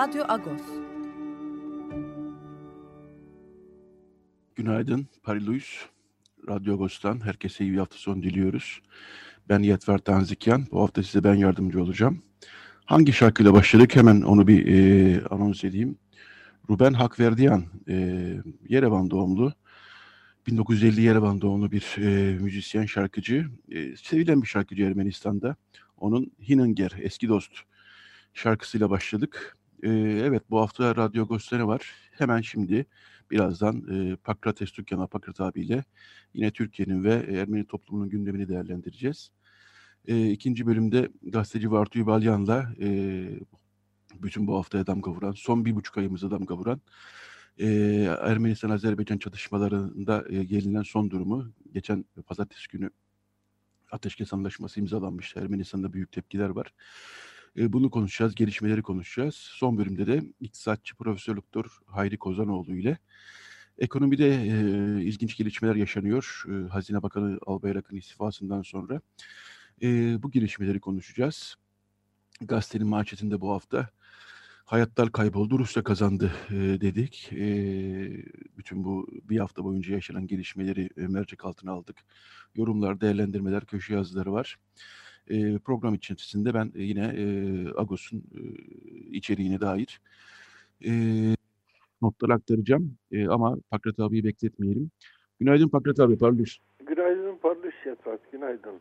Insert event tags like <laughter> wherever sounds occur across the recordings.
Radyo Agos. Günaydın, Paris Louis. Radyo Agos'tan herkese iyi bir hafta sonu diliyoruz. Ben Yetver Tanzikyan. Bu hafta size ben yardımcı olacağım. Hangi şarkıyla başladık hemen onu bir e, anons edeyim. Ruben Hakverdian, e, Yerevan doğumlu. 1950 Yerevan doğumlu bir e, müzisyen, şarkıcı. E, sevilen bir şarkıcı Ermenistan'da. Onun Hinanger, eski dost şarkısıyla başladık. E, evet bu hafta Radyo Agos'ta var? Hemen şimdi birazdan e, Pakrates Tükkan Apakrat abiyle yine Türkiye'nin ve Ermeni toplumunun gündemini değerlendireceğiz. E, ikinci bölümde gazeteci Vartu Balyan'la e, bütün bu haftaya damga vuran, son bir buçuk ayımıza damga vuran e, Ermenistan-Azerbaycan çatışmalarında e, gelinen son durumu geçen pazartesi günü ateşkes anlaşması imzalanmıştı. Ermenistan'da büyük tepkiler var. E, bunu konuşacağız, gelişmeleri konuşacağız. Son bölümde de iktisatçı Profesör Doktor Hayri Kozanoğlu ile ekonomide e, ilginç gelişmeler yaşanıyor. E, Hazine Bakanı Albayrak'ın istifasından sonra e, bu gelişmeleri konuşacağız. Gazetenin manşetinde bu hafta hayatlar kayboldu, Rusya kazandı e, dedik. E, bütün bu bir hafta boyunca yaşanan gelişmeleri e, mercek altına aldık. Yorumlar, değerlendirmeler, köşe yazıları var. E, program içerisinde ben yine e, Agos'un e, içeriğine dair e, notlar aktaracağım. E, ama Pakrat abiyi bekletmeyelim. Günaydın Pakrat abi, parlıyoruz. Günaydın Parlış Yatrak, günaydın.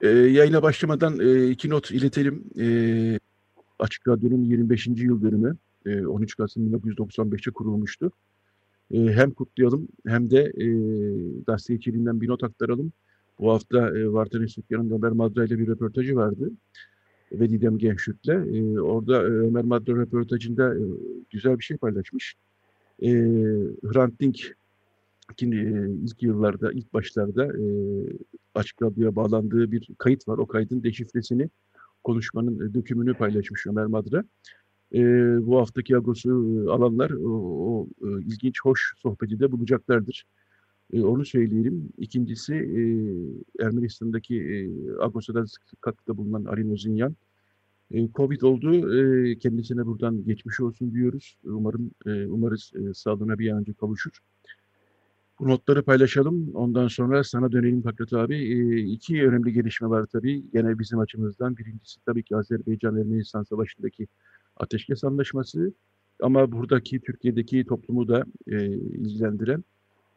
E, yayına başlamadan e, iki not iletelim. E, Açık Radyo'nun 25. yıl dönümü e, 13 Kasım 1995'te kurulmuştu. E, hem kutlayalım hem de e, gazete içeriğinden bir not aktaralım. Bu hafta e, Vartan Üstükyan'ın Ömer Madra ile bir röportajı vardı. Ve Didem Gençlük'le. E, orada e, Ömer Madra röportajında e, güzel bir şey paylaşmış. E, Hrant Dink e, ilk yıllarda, ilk başlarda e, Açık Radyo'ya bağlandığı bir kayıt var. O kaydın deşifresini, konuşmanın e, dökümünü paylaşmış Ömer Madra. E, bu haftaki Agos'u e, alanlar o, o e, ilginç, hoş sohbeti de bulacaklardır. E, onu söyleyelim. İkincisi e, Ermenistan'daki e, Agosa'da katkıda bulunan Ali Nozinyan. E, Covid oldu. E, kendisine buradan geçmiş olsun diyoruz. Umarım e, umarız e, sağlığına bir an önce kavuşur. Bu notları paylaşalım. Ondan sonra sana dönelim Fakret abi. E, iki önemli gelişme var tabii. Gene bizim açımızdan. Birincisi tabii ki Azerbaycan-Ermenistan Savaşı'ndaki ateşkes anlaşması. Ama buradaki Türkiye'deki toplumu da e, ilgilendiren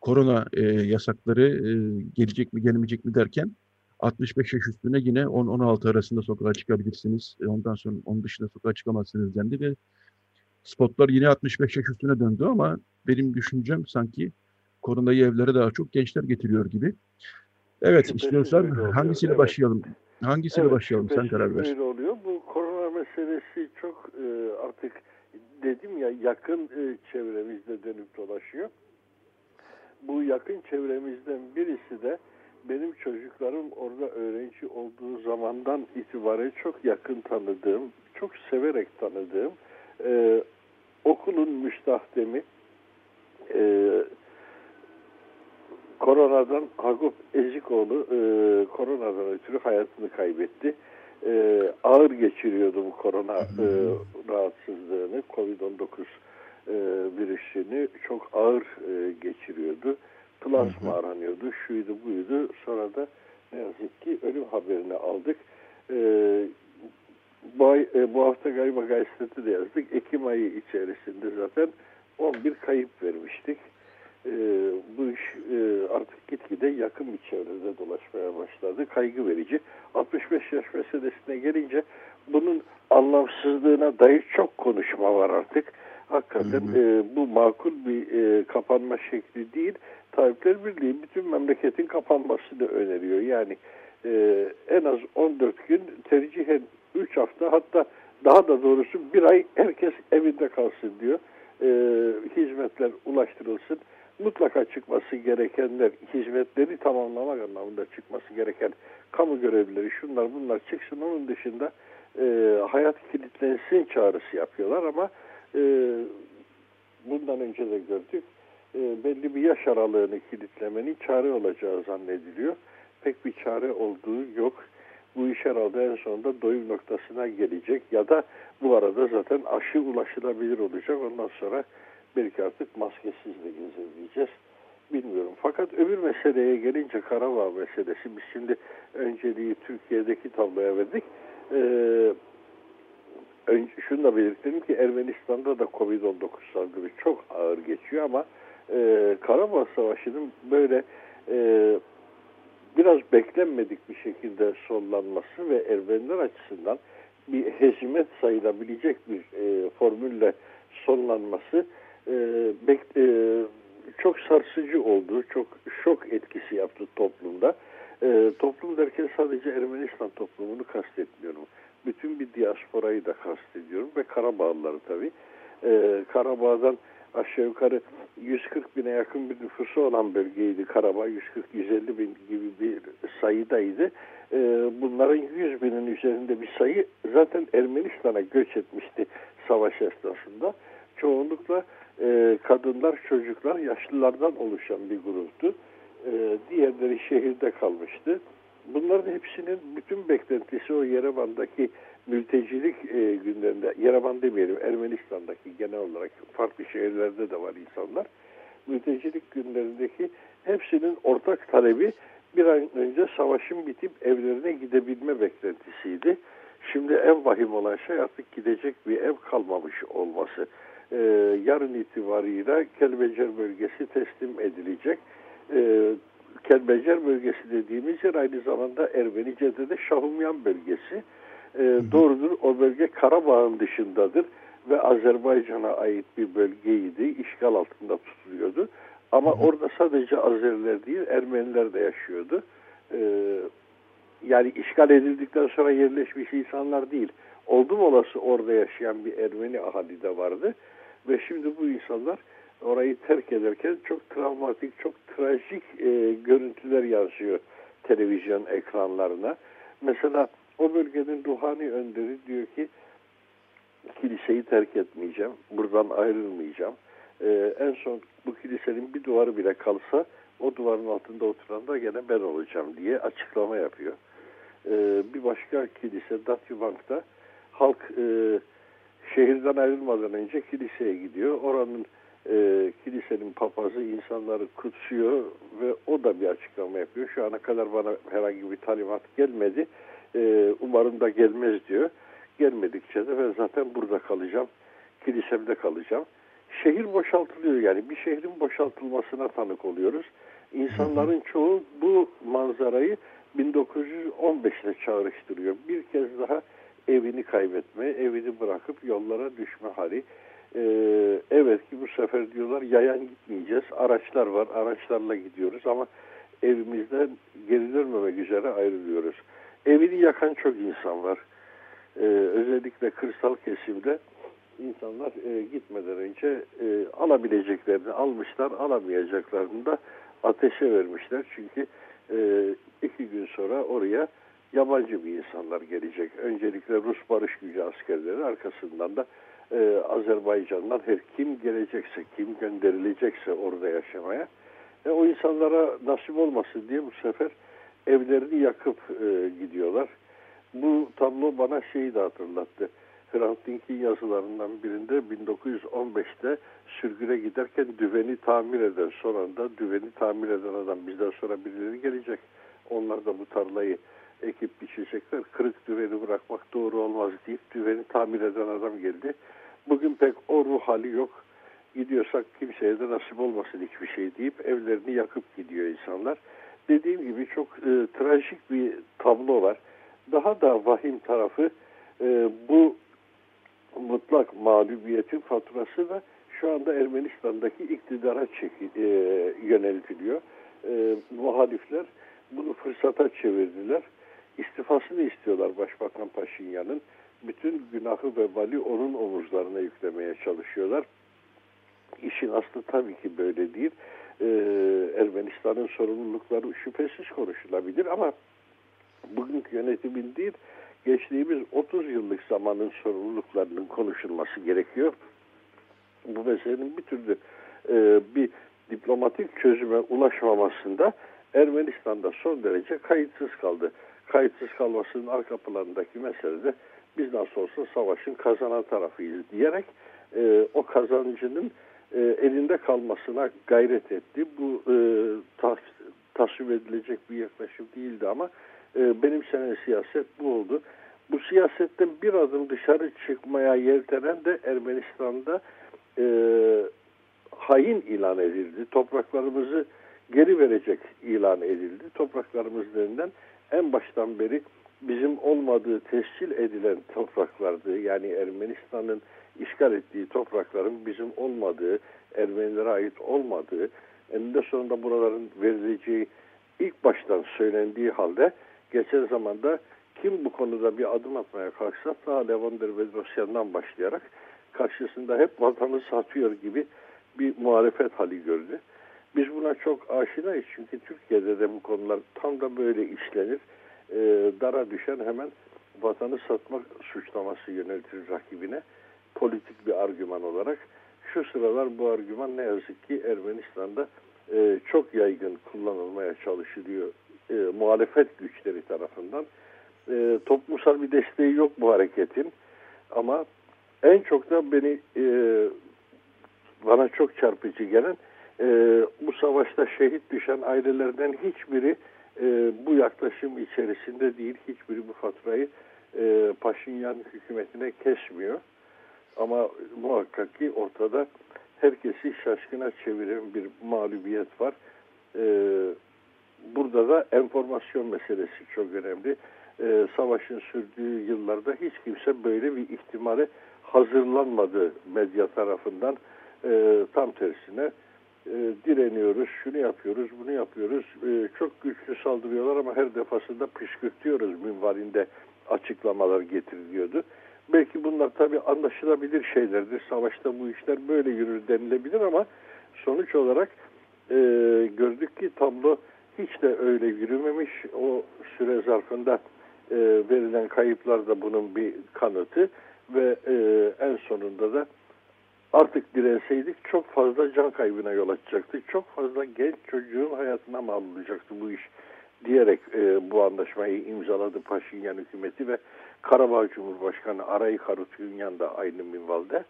korona e, yasakları e, gelecek mi gelmeyecek mi derken 65 yaş üstüne yine 10-16 arasında sokağa çıkabilirsiniz. E, ondan sonra onun dışında sokağa çıkamazsınız dendi ve spotlar yine 65 yaş üstüne döndü ama benim düşüncem sanki koronayı evlere daha çok gençler getiriyor gibi. Evet istiyorsan hangisiyle evet. başlayalım? Hangisiyle evet, başlayalım sen karar ver. Öyle oluyor. Bu korona meselesi çok e, artık dedim ya yakın e, çevremizde dönüp dolaşıyor bu yakın çevremizden birisi de benim çocuklarım orada öğrenci olduğu zamandan itibaren çok yakın tanıdığım, çok severek tanıdığım e, okulun müstahdemi e, koronadan Hagup Ezikoğlu e, koronadan ötürü hayatını kaybetti. E, ağır geçiriyordu bu korona e, rahatsızlığını, Covid-19 e, virüsünü çok ağır e, geçiriyordu. Plasma aranıyordu, şuydu buydu. Sonra da ne yazık ki ölüm haberini aldık. E, bu, ay, e, bu hafta galiba gazetede de yazdık. Ekim ayı içerisinde zaten 11 kayıp vermiştik. E, bu iş e, artık gitgide yakın bir çevrede dolaşmaya başladı. Kaygı verici. 65 yaş meselesine gelince bunun anlamsızlığına dair çok konuşma var artık Hakikaten hı hı. E, bu makul bir e, kapanma şekli değil. Tabipler Birliği bütün memleketin kapanmasını öneriyor. Yani e, en az 14 gün tercihen üç hafta hatta daha da doğrusu bir ay herkes evinde kalsın diyor. E, hizmetler ulaştırılsın. Mutlaka çıkması gerekenler, hizmetleri tamamlamak anlamında çıkması gereken kamu görevlileri, şunlar bunlar çıksın. Onun dışında e, hayat kilitlensin çağrısı yapıyorlar ama e, bundan önce de gördük. E, belli bir yaş aralığını kilitlemenin çare olacağı zannediliyor. Pek bir çare olduğu yok. Bu iş herhalde en sonunda doyum noktasına gelecek ya da bu arada zaten aşı ulaşılabilir olacak. Ondan sonra belki artık maskesiz de gezebileceğiz. Bilmiyorum. Fakat öbür meseleye gelince Karabağ meselesi biz şimdi önceliği Türkiye'deki tabloya verdik. Ee, önce, şunu da belirtelim ki Ermenistan'da da Covid-19 salgını çok ağır geçiyor ama e, Karabağ Savaşı'nın böyle e, biraz beklenmedik bir şekilde sonlanması ve Ermeniler açısından bir hezimet sayılabilecek bir e, formülle sonlanması e, bek, e, çok sarsıcı oldu, çok şok etkisi yaptı toplumda. E, toplum derken sadece Ermenistan toplumunu kastetmiyorum. Bütün bir diasporayı da kastediyorum ve Karabağlıları tabii. E, Karabağ'dan aşağı yukarı 140 bine yakın bir nüfusu olan bölgeydi Karabağ. 140-150 bin gibi bir sayıdaydı. E, bunların 100 binin üzerinde bir sayı zaten Ermenistan'a göç etmişti savaş esnasında. Çoğunlukla e, kadınlar, çocuklar, yaşlılardan oluşan bir gruptu. E, diğerleri şehirde kalmıştı. Bunların hepsinin bütün beklentisi o Yerevan'daki mültecilik e, günlerinde, Yerevan demeyelim Ermenistan'daki genel olarak farklı şehirlerde de var insanlar. Mültecilik günlerindeki hepsinin ortak talebi bir ay önce savaşın bitip evlerine gidebilme beklentisiydi. Şimdi en vahim olan şey artık gidecek bir ev kalmamış olması. Ee, yarın itibarıyla Kelbecer bölgesi teslim edilecek. Ee, Kelbecer bölgesi dediğimiz yer aynı zamanda Ermenice'de de Şahumyan bölgesi. Ee, doğrudur o bölge Karabağ'ın dışındadır ve Azerbaycan'a ait bir bölgeydi. İşgal altında tutuluyordu. Ama orada sadece Azeriler değil Ermeniler de yaşıyordu. Ee, yani işgal edildikten sonra yerleşmiş insanlar değil. Oldum olası orada yaşayan bir Ermeni ahali de vardı. Ve şimdi bu insanlar orayı terk ederken çok travmatik, çok trajik e, görüntüler yansıyor televizyon ekranlarına. Mesela o bölgenin ruhani önderi diyor ki kiliseyi terk etmeyeceğim, buradan ayrılmayacağım. Ee, en son bu kilisenin bir duvarı bile kalsa o duvarın altında oturan da gene ben olacağım diye açıklama yapıyor. Ee, bir başka kilise Datyubank'ta halk e, şehirden ayrılmadan önce kiliseye gidiyor. Oranın e, kilisenin papazı insanları kutsuyor ve o da bir açıklama yapıyor. Şu ana kadar bana herhangi bir talimat gelmedi. E, umarım da gelmez diyor. Gelmedikçe de ben zaten burada kalacağım. Kilisemde kalacağım. Şehir boşaltılıyor yani bir şehrin boşaltılmasına tanık oluyoruz. İnsanların çoğu bu manzarayı 1915 ile çağrıştırıyor. Bir kez daha evini kaybetme, evini bırakıp yollara düşme hali. Ee, evet ki bu sefer diyorlar yayan gitmeyeceğiz. Araçlar var, araçlarla gidiyoruz ama evimizden geri dönmemek üzere ayrılıyoruz. Evini yakan çok insan var. Ee, özellikle kırsal kesimde insanlar e, gitmeden önce e, alabileceklerini almışlar, alamayacaklarını da ateşe vermişler. Çünkü e, iki gün sonra oraya yabancı bir insanlar gelecek. Öncelikle Rus barış gücü askerleri arkasından da e, Azerbaycan'dan her kim gelecekse, kim gönderilecekse orada yaşamaya e, o insanlara nasip olmasın diye bu sefer evlerini yakıp e, gidiyorlar. Bu tablo bana şeyi de hatırlattı. Hrant Dink'in yazılarından birinde 1915'te sürgüne giderken düveni tamir eden son anda düveni tamir eden adam bizden sonra birileri gelecek. Onlar da bu tarlayı ekip biçecekler. Kırık düveni bırakmak doğru olmaz deyip düveni tamir eden adam geldi. Bugün pek o ruh hali yok. Gidiyorsak kimseye de nasip olmasın hiçbir şey deyip evlerini yakıp gidiyor insanlar. Dediğim gibi çok e, trajik bir tablo var. Daha da vahim tarafı e, bu mutlak mağlubiyetin faturası da şu anda Ermenistan'daki iktidara çeki, e, yöneltiliyor. E, muhalifler bunu fırsata çevirdiler. istifasını istiyorlar Başbakan Paşinyan'ın. Bütün günahı ve vali onun omuzlarına yüklemeye çalışıyorlar. İşin aslı tabii ki böyle değil. Ee, Ermenistan'ın sorumlulukları şüphesiz konuşulabilir ama bugünkü yönetimin değil, geçtiğimiz 30 yıllık zamanın sorumluluklarının konuşulması gerekiyor. Bu meselenin bir türlü e, bir diplomatik çözüme ulaşmamasında Ermenistan'da son derece kayıtsız kaldı. Kayıtsız kalmasının arka planındaki mesele de biz nasıl olsa savaşın kazanan tarafıyız diyerek e, o kazancının e, elinde kalmasına gayret etti. Bu e, tas, tasvip edilecek bir yaklaşım değildi ama e, benimsenen siyaset bu oldu. Bu siyasetten bir adım dışarı çıkmaya yeltenen de Ermenistan'da e, hain ilan edildi. Topraklarımızı geri verecek ilan edildi. Topraklarımızdan en baştan beri bizim olmadığı tescil edilen topraklardı. Yani Ermenistan'ın işgal ettiği toprakların bizim olmadığı, Ermenilere ait olmadığı, eninde sonunda buraların verileceği ilk baştan söylendiği halde geçen zamanda kim bu konuda bir adım atmaya kalksa ta Levander ve başlayarak karşısında hep vatanı satıyor gibi bir muhalefet hali gördü. Biz buna çok aşinayız çünkü Türkiye'de de bu konular tam da böyle işlenir. E, dara düşen hemen vatanı satmak suçlaması yöneltir rakibine politik bir argüman olarak. Şu sıralar bu argüman ne yazık ki Ermenistan'da e, çok yaygın kullanılmaya çalışılıyor e, muhalefet güçleri tarafından. E, toplumsal bir desteği yok bu hareketin ama en çok da beni e, bana çok çarpıcı gelen e, bu savaşta şehit düşen ailelerden hiçbiri e, bu yaklaşım içerisinde değil. Hiçbiri bu faturayı e, Paşinyan hükümetine kesmiyor. Ama muhakkak ki ortada herkesi şaşkına çeviren bir mağlubiyet var. E, burada da enformasyon meselesi çok önemli. E, savaşın sürdüğü yıllarda hiç kimse böyle bir ihtimale hazırlanmadı medya tarafından. E, tam tersine e, direniyoruz, şunu yapıyoruz, bunu yapıyoruz. E, çok güçlü saldırıyorlar ama her defasında püskürtüyoruz minvalinde açıklamalar getiriliyordu. Belki bunlar tabii anlaşılabilir şeylerdir. Savaşta bu işler böyle yürür denilebilir ama sonuç olarak e, gördük ki tablo hiç de öyle yürümemiş. O süre zarfında e, verilen kayıplar da bunun bir kanıtı ve e, en sonunda da artık direnseydik çok fazla can kaybına yol açacaktık. Çok fazla genç çocuğun hayatına mal olacaktı bu iş diyerek e, bu anlaşmayı imzaladı Paşinyan hükümeti ve Karabağ Cumhurbaşkanı Aray Harutyunyan da aynı minvalde.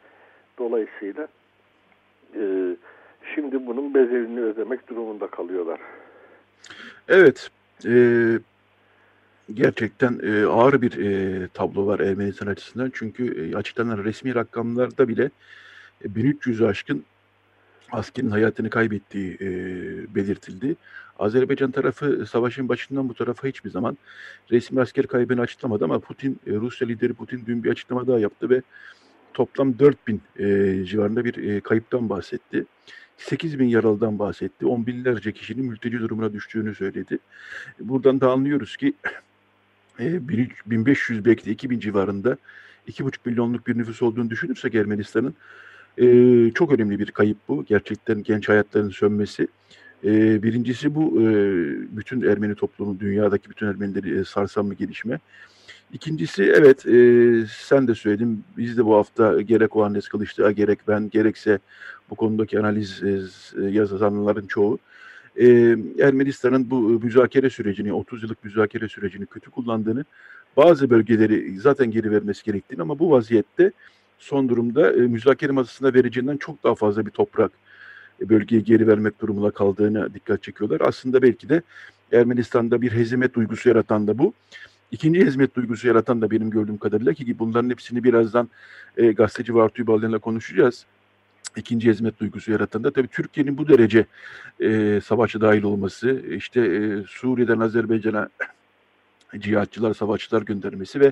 Dolayısıyla e, şimdi bunun bedelini ödemek durumunda kalıyorlar. Evet. E, gerçekten e, ağır bir e, tablo var Ermenistan açısından. Çünkü e, açıklanan resmi rakamlarda bile 1300 aşkın askerin hayatını kaybettiği e, belirtildi. Azerbaycan tarafı savaşın başından bu tarafa hiçbir zaman resmi asker kaybını açıklamadı ama Putin, e, Rusya lideri Putin dün bir açıklama daha yaptı ve toplam 4000 e, civarında bir e, kayıptan bahsetti. 8 bin yaralıdan bahsetti. 10 binlerce kişinin mülteci durumuna düştüğünü söyledi. Buradan da anlıyoruz ki e, 1500 belki de 2000 civarında 2,5 milyonluk bir nüfus olduğunu düşünürsek Ermenistan'ın e, çok önemli bir kayıp bu. Gerçekten genç hayatların sönmesi. E, birincisi bu e, bütün Ermeni toplumu, dünyadaki bütün Ermenileri e, sarsan bir gelişme. İkincisi evet e, sen de söyledin biz de bu hafta gerek o Annes Kılıçdaroğlu gerek ben gerekse bu konudaki analiz e, yazanların çoğu e, Ermenistan'ın bu müzakere sürecini 30 yıllık müzakere sürecini kötü kullandığını bazı bölgeleri zaten geri vermesi gerektiğini ama bu vaziyette son durumda e, müzakere masasında vereceğinden çok daha fazla bir toprak e, bölgeye geri vermek durumunda kaldığını dikkat çekiyorlar. Aslında belki de Ermenistan'da bir hezimet duygusu yaratan da bu. İkinci hizmet duygusu yaratan da benim gördüğüm kadarıyla ki bunların hepsini birazdan e, gazeteci Vartu Balden'le konuşacağız. İkinci hizmet duygusu yaratan da tabii Türkiye'nin bu derece e, savaşa dahil olması, işte e, Suriye'den Azerbaycan'a <clears throat> cihatçılar, savaşçılar göndermesi ve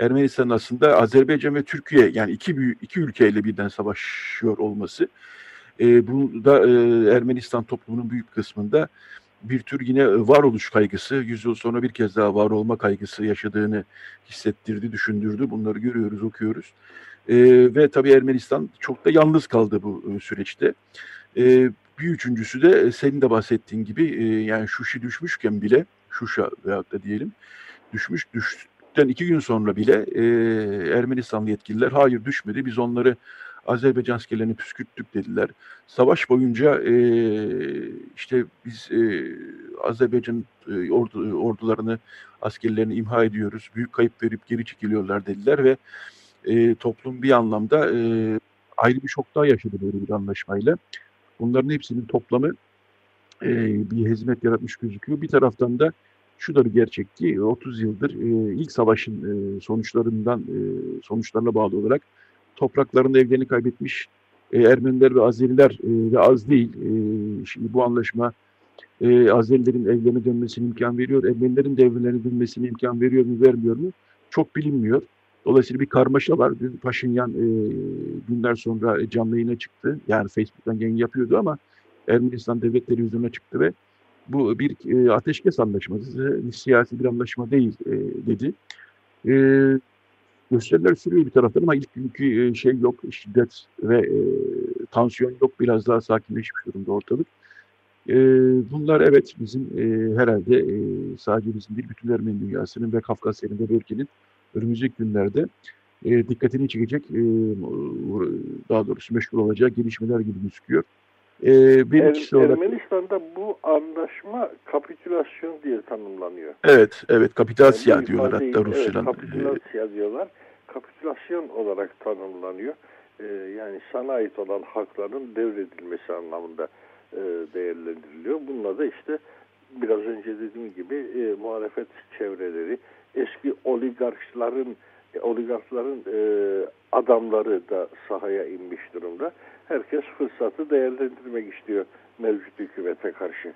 Ermenistan aslında Azerbaycan ve Türkiye yani iki büyük iki ülkeyle birden savaşıyor olması e, bu da e, Ermenistan toplumunun büyük kısmında bir tür yine varoluş kaygısı, yüz yıl sonra bir kez daha var olma kaygısı yaşadığını hissettirdi, düşündürdü. Bunları görüyoruz, okuyoruz. E, ve tabii Ermenistan çok da yalnız kaldı bu e, süreçte. E, bir üçüncüsü de e, senin de bahsettiğin gibi e, yani Şuşi düşmüşken bile, Şuşa veyahut da diyelim, düşmüş, düştükten iki gün sonra bile e, Ermenistanlı yetkililer hayır düşmedi, biz onları Azerbaycan askerlerini püskürttük dediler. Savaş boyunca e, işte biz e, Azerbaycan e, ordu, ordularını, askerlerini imha ediyoruz, büyük kayıp verip geri çekiliyorlar dediler ve e, toplum bir anlamda e, ayrı bir şok daha yaşadı böyle bir anlaşmayla. Bunların hepsinin toplamı e, bir hizmet yaratmış gözüküyor. Bir taraftan da şu da bir gerçek ki 30 yıldır e, ilk savaşın e, sonuçlarından e, sonuçlarına bağlı olarak topraklarında evlerini kaybetmiş e, Ermeniler ve Azeriler e, ve az değil. E, şimdi bu anlaşma e, Azerilerin evlerine dönmesine imkan veriyor. Ermenilerin de evlerine dönmesine imkan veriyor mu vermiyor mu? Çok bilinmiyor. Dolayısıyla bir karmaşa var. Dün Paşinyan e, günler sonra canlı yayına çıktı. Yani Facebook'tan yayın yapıyordu ama Ermenistan Devlet Televizyonu'na çıktı ve bu bir e, ateşkes anlaşması, siyasi bir anlaşma değil e, dedi. E, gösteriler sürüyor bir taraftan ama ilk günkü e, şey yok, şiddet ve e, tansiyon yok. Biraz daha sakinleşmiş durumda ortalık. E, bunlar evet bizim e, herhalde e, sadece bizim değil bütün Ermeni dünyasının ve Kafkasya'nın ve bölgenin önümüzdeki günlerde e, dikkatini çekecek, e, daha doğrusu meşgul olacak gelişmeler gibi gözüküyor. E, bir er, olarak... Ermenistan'da bu anlaşma kapitülasyon diye tanımlanıyor. Evet, evet kapitülasya yani diyorlar hatta Rusya'dan. Evet, kapitülasya diyorlar. Kapitülasyon olarak tanımlanıyor. E, yani sana ait olan hakların devredilmesi anlamında e, değerlendiriliyor. Bununla da işte biraz önce dediğim gibi e, muhalefet çevreleri, eski oligarkların e, oligarkların e, adamları da sahaya inmiş durumda. Herkes fırsatı değerlendirmek istiyor mevcut hükümete karşı.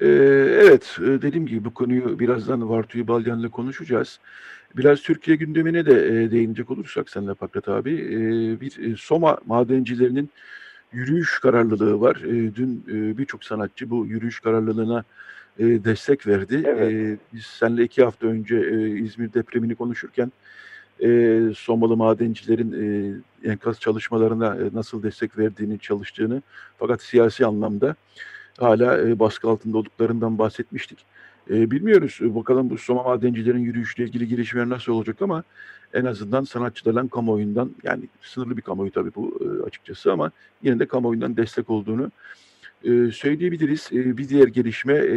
Ee, evet, e, dediğim gibi bu konuyu birazdan Vartuyu Balyan'la konuşacağız. Biraz Türkiye gündemine de e, değinecek olursak seninle Pakrat abi, e, bir e, Soma madencilerinin yürüyüş kararlılığı var. E, dün e, birçok sanatçı bu yürüyüş kararlılığına e, destek verdi. Evet. E, biz seninle iki hafta önce e, İzmir depremini konuşurken e, Somalı madencilerin e, enkaz çalışmalarına e, nasıl destek verdiğini, çalıştığını fakat siyasi anlamda hala e, baskı altında olduklarından bahsetmiştik. E, bilmiyoruz. Bakalım bu Soma madencilerin yürüyüşle ilgili girişimler nasıl olacak ama en azından sanatçılardan, kamuoyundan yani sınırlı bir kamuoyu tabii bu e, açıkçası ama yine de kamuoyundan destek olduğunu e, söyleyebiliriz. E, bir diğer gelişme e,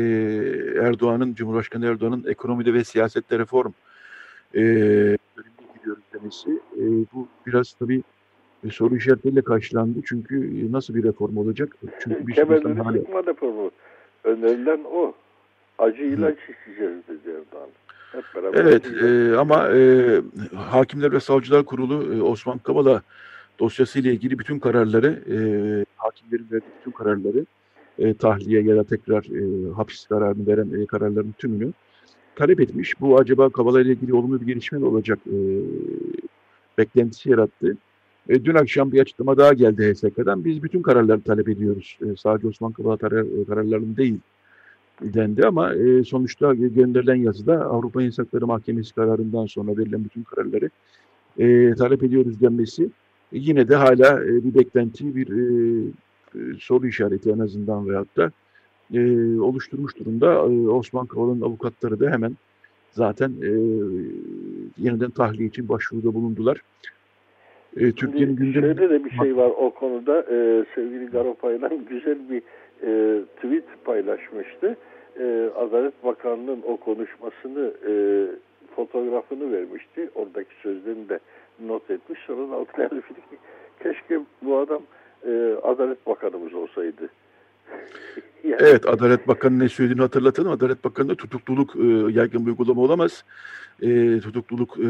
Erdoğan'ın, Cumhurbaşkanı Erdoğan'ın ekonomide ve siyasette reform e, gidiyoruz demesi. E, bu biraz tabii e, soru işaretleriyle karşılandı. Çünkü e, nasıl bir reform olacak? Çünkü bir Kemerleri hala... sıkma reformu. Önerilen o. Acı ilaç içeceğiz dedi Erdoğan. Hep beraber evet e, ama e, Hakimler ve Savcılar Kurulu e, Osman Kavala dosyasıyla ilgili bütün kararları, e, hakimlerin verdiği bütün kararları, e, tahliye ya da tekrar e, hapis kararını veren e, kararların tümünü talep etmiş. Bu acaba Kavala ile ilgili olumlu bir gelişme mi olacak e, beklentisi yarattı. E, dün akşam bir açıklama daha geldi HSK'dan. Biz bütün kararları talep ediyoruz. E, sadece Osman Kavala karar, e, kararlarının değil dendi ama e, sonuçta gönderilen yazıda Avrupa İnsan Hakları Mahkemesi kararından sonra verilen bütün kararları e, talep ediyoruz denmesi e, yine de hala e, bir beklenti, bir e, e, soru işareti en azından veyahut da e, oluşturmuş durumda. E, Osman Kavala'nın avukatları da hemen zaten e, yeniden tahliye için başvuruda bulundular. E, Türkiye'nin gündemi... Şöyle de bir şey var o konuda. E, sevgili Garopaylan <laughs> güzel bir e, tweet paylaşmıştı. E, Adalet Bakanlığı'nın o konuşmasını e, fotoğrafını vermişti. Oradaki sözlerini de not etmiş. Sonra altına keşke bu adam e, Adalet Bakanımız olsaydı. Evet, Adalet Bakanı ne söylediğini hatırlatalım. Adalet Bakanı da tutukluluk e, yaygın bir uygulama olamaz. E, tutukluluk e,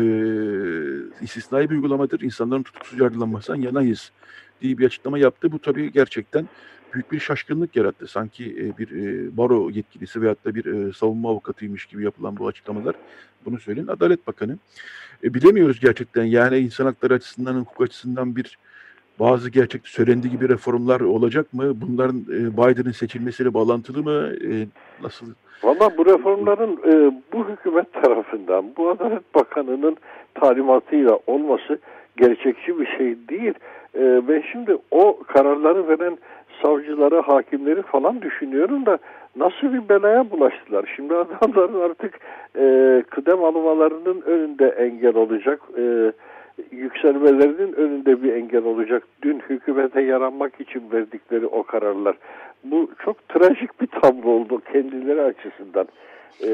istisnai bir uygulamadır. İnsanların tutuksuz yargılanmasından yanayız diye bir açıklama yaptı. Bu tabii gerçekten büyük bir şaşkınlık yarattı. Sanki e, bir e, baro yetkilisi veyahut da bir e, savunma avukatıymış gibi yapılan bu açıklamalar. Bunu söyleyin Adalet Bakanı. bilemiyoruz gerçekten yani insan hakları açısından, hukuk açısından bir bazı gerçek söylendiği gibi reformlar olacak mı? Bunların e, Biden'ın seçilmesiyle bağlantılı mı? E, nasıl? Valla bu reformların e, bu hükümet tarafından, bu Adalet Bakanı'nın talimatıyla olması gerçekçi bir şey değil. E, ben şimdi o kararları veren savcıları, hakimleri falan düşünüyorum da nasıl bir belaya bulaştılar. Şimdi adamların artık e, kıdem almalarının önünde engel olacak. E, yükselmelerinin önünde bir engel olacak. Dün hükümete yaranmak için verdikleri o kararlar. Bu çok trajik bir tablo oldu kendileri açısından. Ee,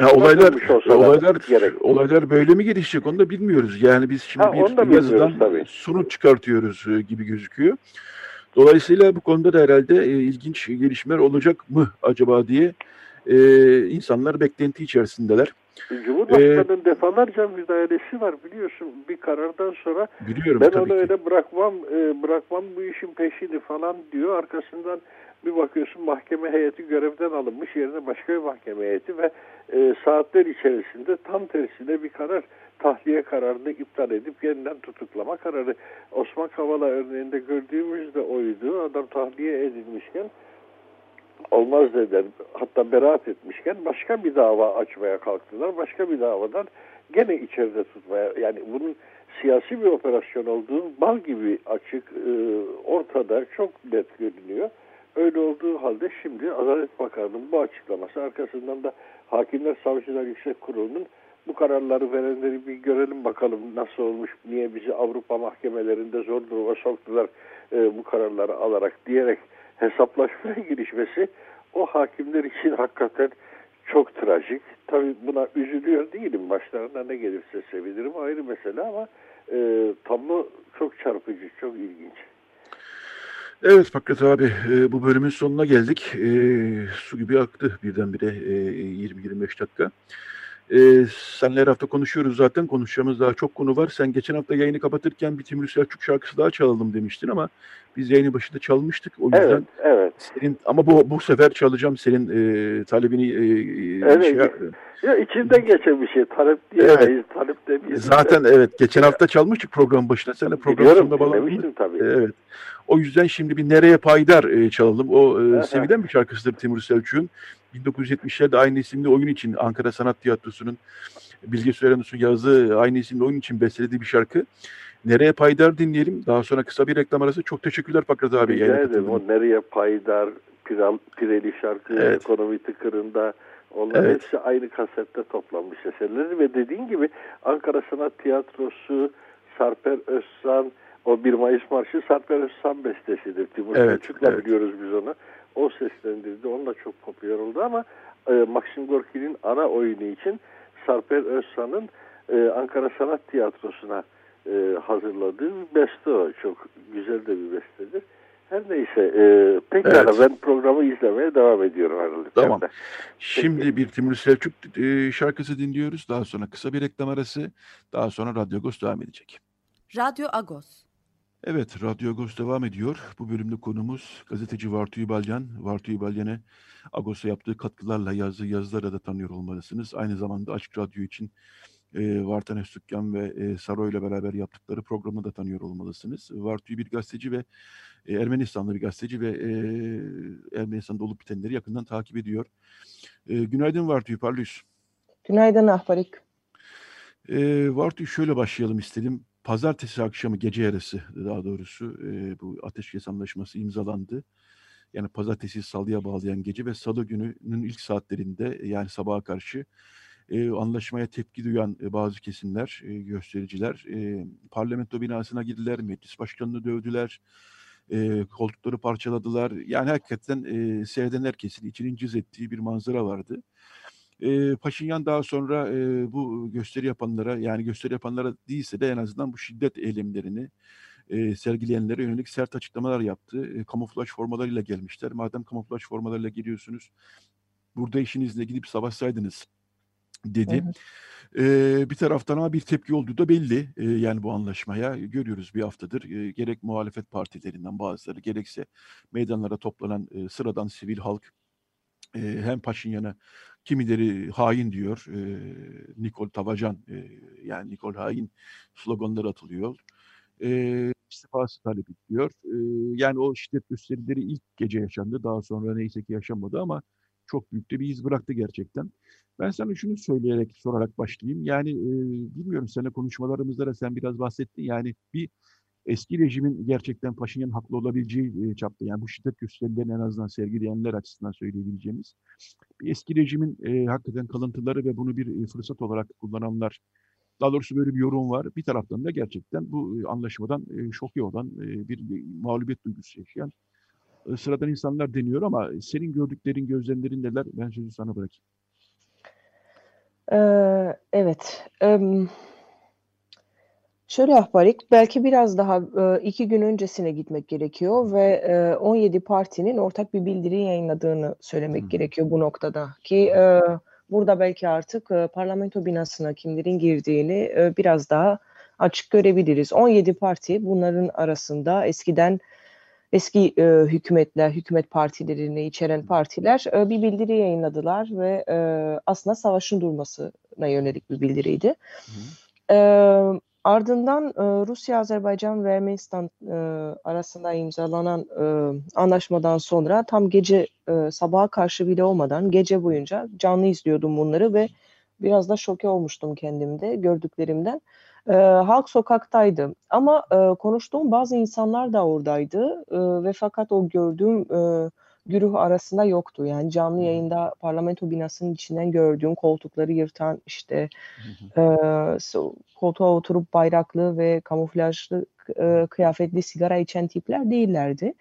ya olaylar olaylar gerek. olaylar böyle mi gelişecek onu da bilmiyoruz. Yani biz şimdi ha, bir yazıdan sonuç çıkartıyoruz e, gibi gözüküyor. Dolayısıyla bu konuda da herhalde e, ilginç gelişmeler olacak mı acaba diye e, insanlar beklenti içerisindeler. Cumhurbaşkanı'nın ee, defalarca müdahalesi var biliyorsun bir karardan sonra. Biliyorum, ben onu öyle bırakmam e, bırakmam bu işin peşini falan diyor. Arkasından bir bakıyorsun mahkeme heyeti görevden alınmış yerine başka bir mahkeme heyeti ve e, saatler içerisinde tam tersine bir karar tahliye kararını iptal edip yeniden tutuklama kararı. Osman Kavala örneğinde gördüğümüz de oydu. Adam tahliye edilmişken olmaz dediler. Hatta beraat etmişken başka bir dava açmaya kalktılar. Başka bir davadan gene içeride tutmaya yani bunun siyasi bir operasyon olduğu bal gibi açık e, ortada çok net görünüyor. Öyle olduğu halde şimdi Adalet Bakanı'nın bu açıklaması arkasından da Hakimler Savcılar Yüksek Kurulu'nun bu kararları verenleri bir görelim bakalım nasıl olmuş, niye bizi Avrupa mahkemelerinde zor duruma soktular e, bu kararları alarak diyerek hesaplaşmaya girişmesi o hakimler için <laughs> hakikaten çok trajik. Tabii buna üzülüyor değilim. Başlarına ne gelirse sevinirim ayrı mesele ama e, tablo çok çarpıcı, çok ilginç. Evet Fakret abi e, bu bölümün sonuna geldik. E, su gibi aktı birdenbire e, 20-25 dakika. E, senle her hafta konuşuyoruz zaten. Konuşacağımız daha çok konu var. Sen geçen hafta yayını kapatırken bir Timur Selçuk şarkısı daha çalalım demiştin ama biz yayını başında çalmıştık. O yüzden evet, evet. senin ama bu bu sefer çalacağım senin e, talebini e, evet. şey ya içinde geçen bir şey. Talep diyemeyiz. Evet. Talep demeyiz. Zaten evet. Geçen hafta çalmıştık program başına. Sen de program sonunda bağlandın. tabii. Evet. O yüzden şimdi bir Nereye Paydar e, çalalım. O e, sevilen bir şarkısıdır Timur Selçuk'un. 1970'lerde aynı isimli oyun için Ankara Sanat Tiyatrosu'nun Bilge Sürenus'un yazdığı aynı isimli oyun için bestelediği bir şarkı. Nereye Paydar dinleyelim. Daha sonra kısa bir reklam arası. Çok teşekkürler Fakret abi. Rica ederim. O Nereye Paydar, Piral, Pireli şarkı, evet. Ekonomi Tıkırında, onlar evet. hepsi aynı kasette toplanmış eserleri ve dediğin gibi Ankara Sanat Tiyatrosu, Sarper Özsan, o 1 Mayıs Marşı Sarper Özsan bestesidir. Timur evet, Selçuk'la evet. biliyoruz biz onu. O seslendirdi. Onunla çok popüler oldu ama e, Maxim Gorki'nin ana oyunu için Sarper Özsan'ın e, Ankara Sanat Tiyatrosu'na e, hazırladığı bir beste o. Çok güzel de bir bestedir. Her neyse e, pekala evet. ben programı izlemeye devam ediyorum herhalde. Tamam. <laughs> Şimdi Peki. bir Timur Selçuk e, şarkısı dinliyoruz. Daha sonra kısa bir reklam arası. Daha sonra Radyo Agos devam edecek. Radyo Agos. Evet, Radyo Agos devam ediyor. Bu bölümde konumuz gazeteci Vartu Balyan. Vartu Balyan'e Agos'a yaptığı katkılarla yazdığı yazılara da tanıyor olmalısınız. Aynı zamanda Açık Radyo için e, Vartan Öztürkyan ve e, Saro ile beraber yaptıkları programı da tanıyor olmalısınız. Vartu bir gazeteci ve e, Ermenistanlı bir gazeteci ve e, Ermenistan'da olup bitenleri yakından takip ediyor. E, günaydın Vartu, parlıyız. Günaydın Ahbarik. E, Vartu şöyle başlayalım istedim. Pazartesi akşamı gece yarısı daha doğrusu e, bu ateşkes anlaşması imzalandı. Yani pazartesi salıya bağlayan gece ve salı gününün ilk saatlerinde yani sabaha karşı e, anlaşmaya tepki duyan e, bazı kesimler, e, göstericiler e, parlamento binasına girdiler, meclis başkanını dövdüler, e, koltukları parçaladılar. Yani hakikaten e, seyreden herkesin içinin cız ettiği bir manzara vardı. E, Paşinyan daha sonra e, bu gösteri yapanlara yani gösteri yapanlara değilse de en azından bu şiddet eylemlerini e, sergileyenlere yönelik sert açıklamalar yaptı. E, kamuflaj formalarıyla gelmişler. Madem kamuflaj formalarıyla geliyorsunuz burada işinizle gidip savaşsaydınız dedi. Evet. Ee, bir taraftan ama bir tepki olduğu da belli. Ee, yani bu anlaşmaya görüyoruz bir haftadır. Ee, gerek muhalefet partilerinden bazıları gerekse meydanlara toplanan e, sıradan sivil halk e, hem Paşinyan'a kimileri hain diyor. E, Nikol Tavacan e, yani Nikol hain sloganları atılıyor. e, istifası talep ediyor. E, yani o şiddet gösterileri ilk gece yaşandı. Daha sonra neyse ki yaşanmadı ama çok büyük de bir iz bıraktı gerçekten. Ben sana şunu söyleyerek, sorarak başlayayım. Yani e, bilmiyorum seninle konuşmalarımızda da sen biraz bahsettin. Yani bir eski rejimin gerçekten Paşinyan haklı olabileceği çapta yani bu şiddet gösterilerini en azından sergileyenler açısından söyleyebileceğimiz bir eski rejimin e, hakikaten kalıntıları ve bunu bir fırsat olarak kullananlar daha doğrusu böyle bir yorum var. Bir taraftan da gerçekten bu anlaşmadan e, şoke olan e, bir, mağlubiyet duygusu yaşayan e, sıradan insanlar deniyor ama senin gördüklerin, gözlemlerin neler? Ben sözü sana bırakayım. Ee, evet. Um, şöyle yaparak belki biraz daha e, iki gün öncesine gitmek gerekiyor ve e, 17 partinin ortak bir bildiri yayınladığını söylemek hmm. gerekiyor bu noktada. Ki e, burada belki artık e, parlamento binasına kimlerin girdiğini e, biraz daha açık görebiliriz. 17 parti bunların arasında eskiden eski e, hükümetler, hükümet partilerini içeren partiler e, bir bildiri yayınladılar ve e, aslında savaşın durmasına yönelik bir bildiriydi. Hı. E, ardından e, Rusya, Azerbaycan ve Ermenistan e, arasında imzalanan e, anlaşmadan sonra tam gece sabaha karşı bile olmadan gece boyunca canlı izliyordum bunları ve biraz da şoke olmuştum kendimde gördüklerimden. Halk sokaktaydı ama konuştuğum bazı insanlar da oradaydı ve fakat o gördüğüm güruh arasında yoktu. Yani canlı yayında parlamento binasının içinden gördüğüm koltukları yırtan işte e, koltuğa oturup bayraklı ve kamuflajlı e, kıyafetli sigara içen tipler değillerdi.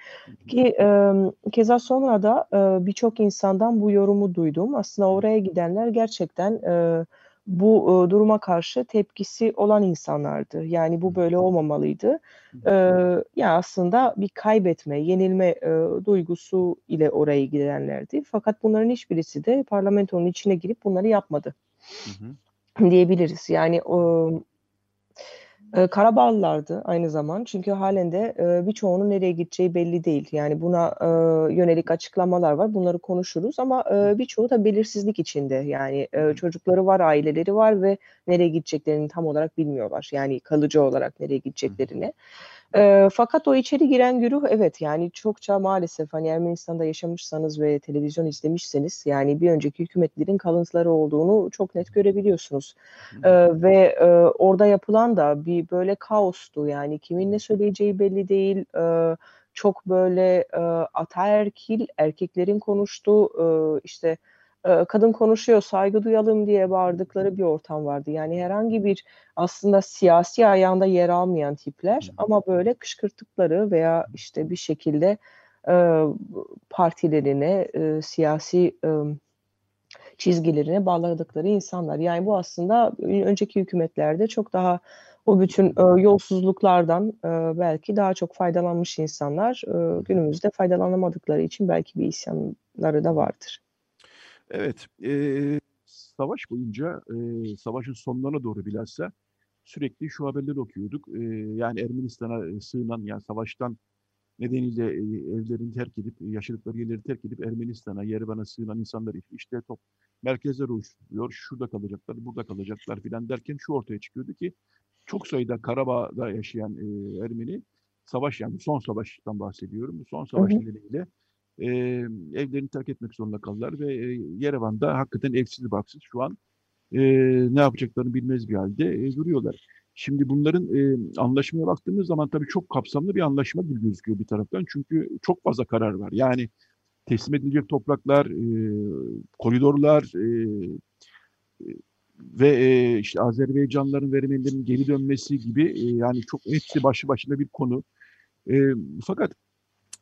Ki e, keza sonra da e, birçok insandan bu yorumu duydum. Aslında oraya gidenler gerçekten e, bu e, duruma karşı tepkisi olan insanlardı. Yani bu böyle olmamalıydı. E, ya aslında bir kaybetme, yenilme e, duygusu ile oraya gidenlerdi. Fakat bunların hiçbirisi de parlamentonun içine girip bunları yapmadı. Hı hı. diyebiliriz. Yani o e, Karabağlılardı aynı zaman çünkü halen de e, birçoğunun nereye gideceği belli değil. Yani buna e, yönelik açıklamalar var. Bunları konuşuruz ama e, birçoğu da belirsizlik içinde. Yani e, çocukları var, aileleri var ve nereye gideceklerini tam olarak bilmiyorlar. Yani kalıcı olarak nereye gideceklerini. Hı. E, fakat o içeri giren güruh evet yani çokça maalesef hani Ermenistan'da yaşamışsanız ve televizyon izlemişseniz yani bir önceki hükümetlerin kalıntıları olduğunu çok net görebiliyorsunuz. E, ve e, orada yapılan da bir böyle kaostu yani kimin ne söyleyeceği belli değil. E, çok böyle e, ataerkil erkeklerin konuştuğu e, işte kadın konuşuyor saygı duyalım diye bağırdıkları bir ortam vardı. Yani herhangi bir aslında siyasi ayağında yer almayan tipler ama böyle kışkırttıkları veya işte bir şekilde partilerine, siyasi çizgilerine bağladıkları insanlar. Yani bu aslında önceki hükümetlerde çok daha o bütün yolsuzluklardan belki daha çok faydalanmış insanlar günümüzde faydalanamadıkları için belki bir isyanları da vardır. Evet, eee, savaş boyunca, eee, savaşın sonlarına doğru bilhassa sürekli şu haberleri okuyorduk. Eee, yani Ermenistan'a sığınan, yani savaştan nedeniyle eee, evlerini terk edip, yaşadıkları yerleri terk edip Ermenistan'a, Yerevan'a sığınan insanlar işte top merkezler oluşturuyor, şurada kalacaklar, burada kalacaklar filan derken şu ortaya çıkıyordu ki çok sayıda Karabağ'da yaşayan eee, Ermeni savaş yani son savaştan bahsediyorum. Bu son savaş hı. nedeniyle e, evlerini terk etmek zorunda kaldılar ve e, Yerevan'da hakikaten evsiz barksız şu an e, ne yapacaklarını bilmez bir halde e, duruyorlar. Şimdi bunların e, anlaşmaya baktığımız zaman tabii çok kapsamlı bir anlaşma gibi gözüküyor bir taraftan. Çünkü çok fazla karar var. Yani teslim edilecek topraklar, e, koridorlar e, ve e, işte Azerbaycanlıların verimlerinin geri dönmesi gibi e, yani çok hepsi başı başına bir konu. E, fakat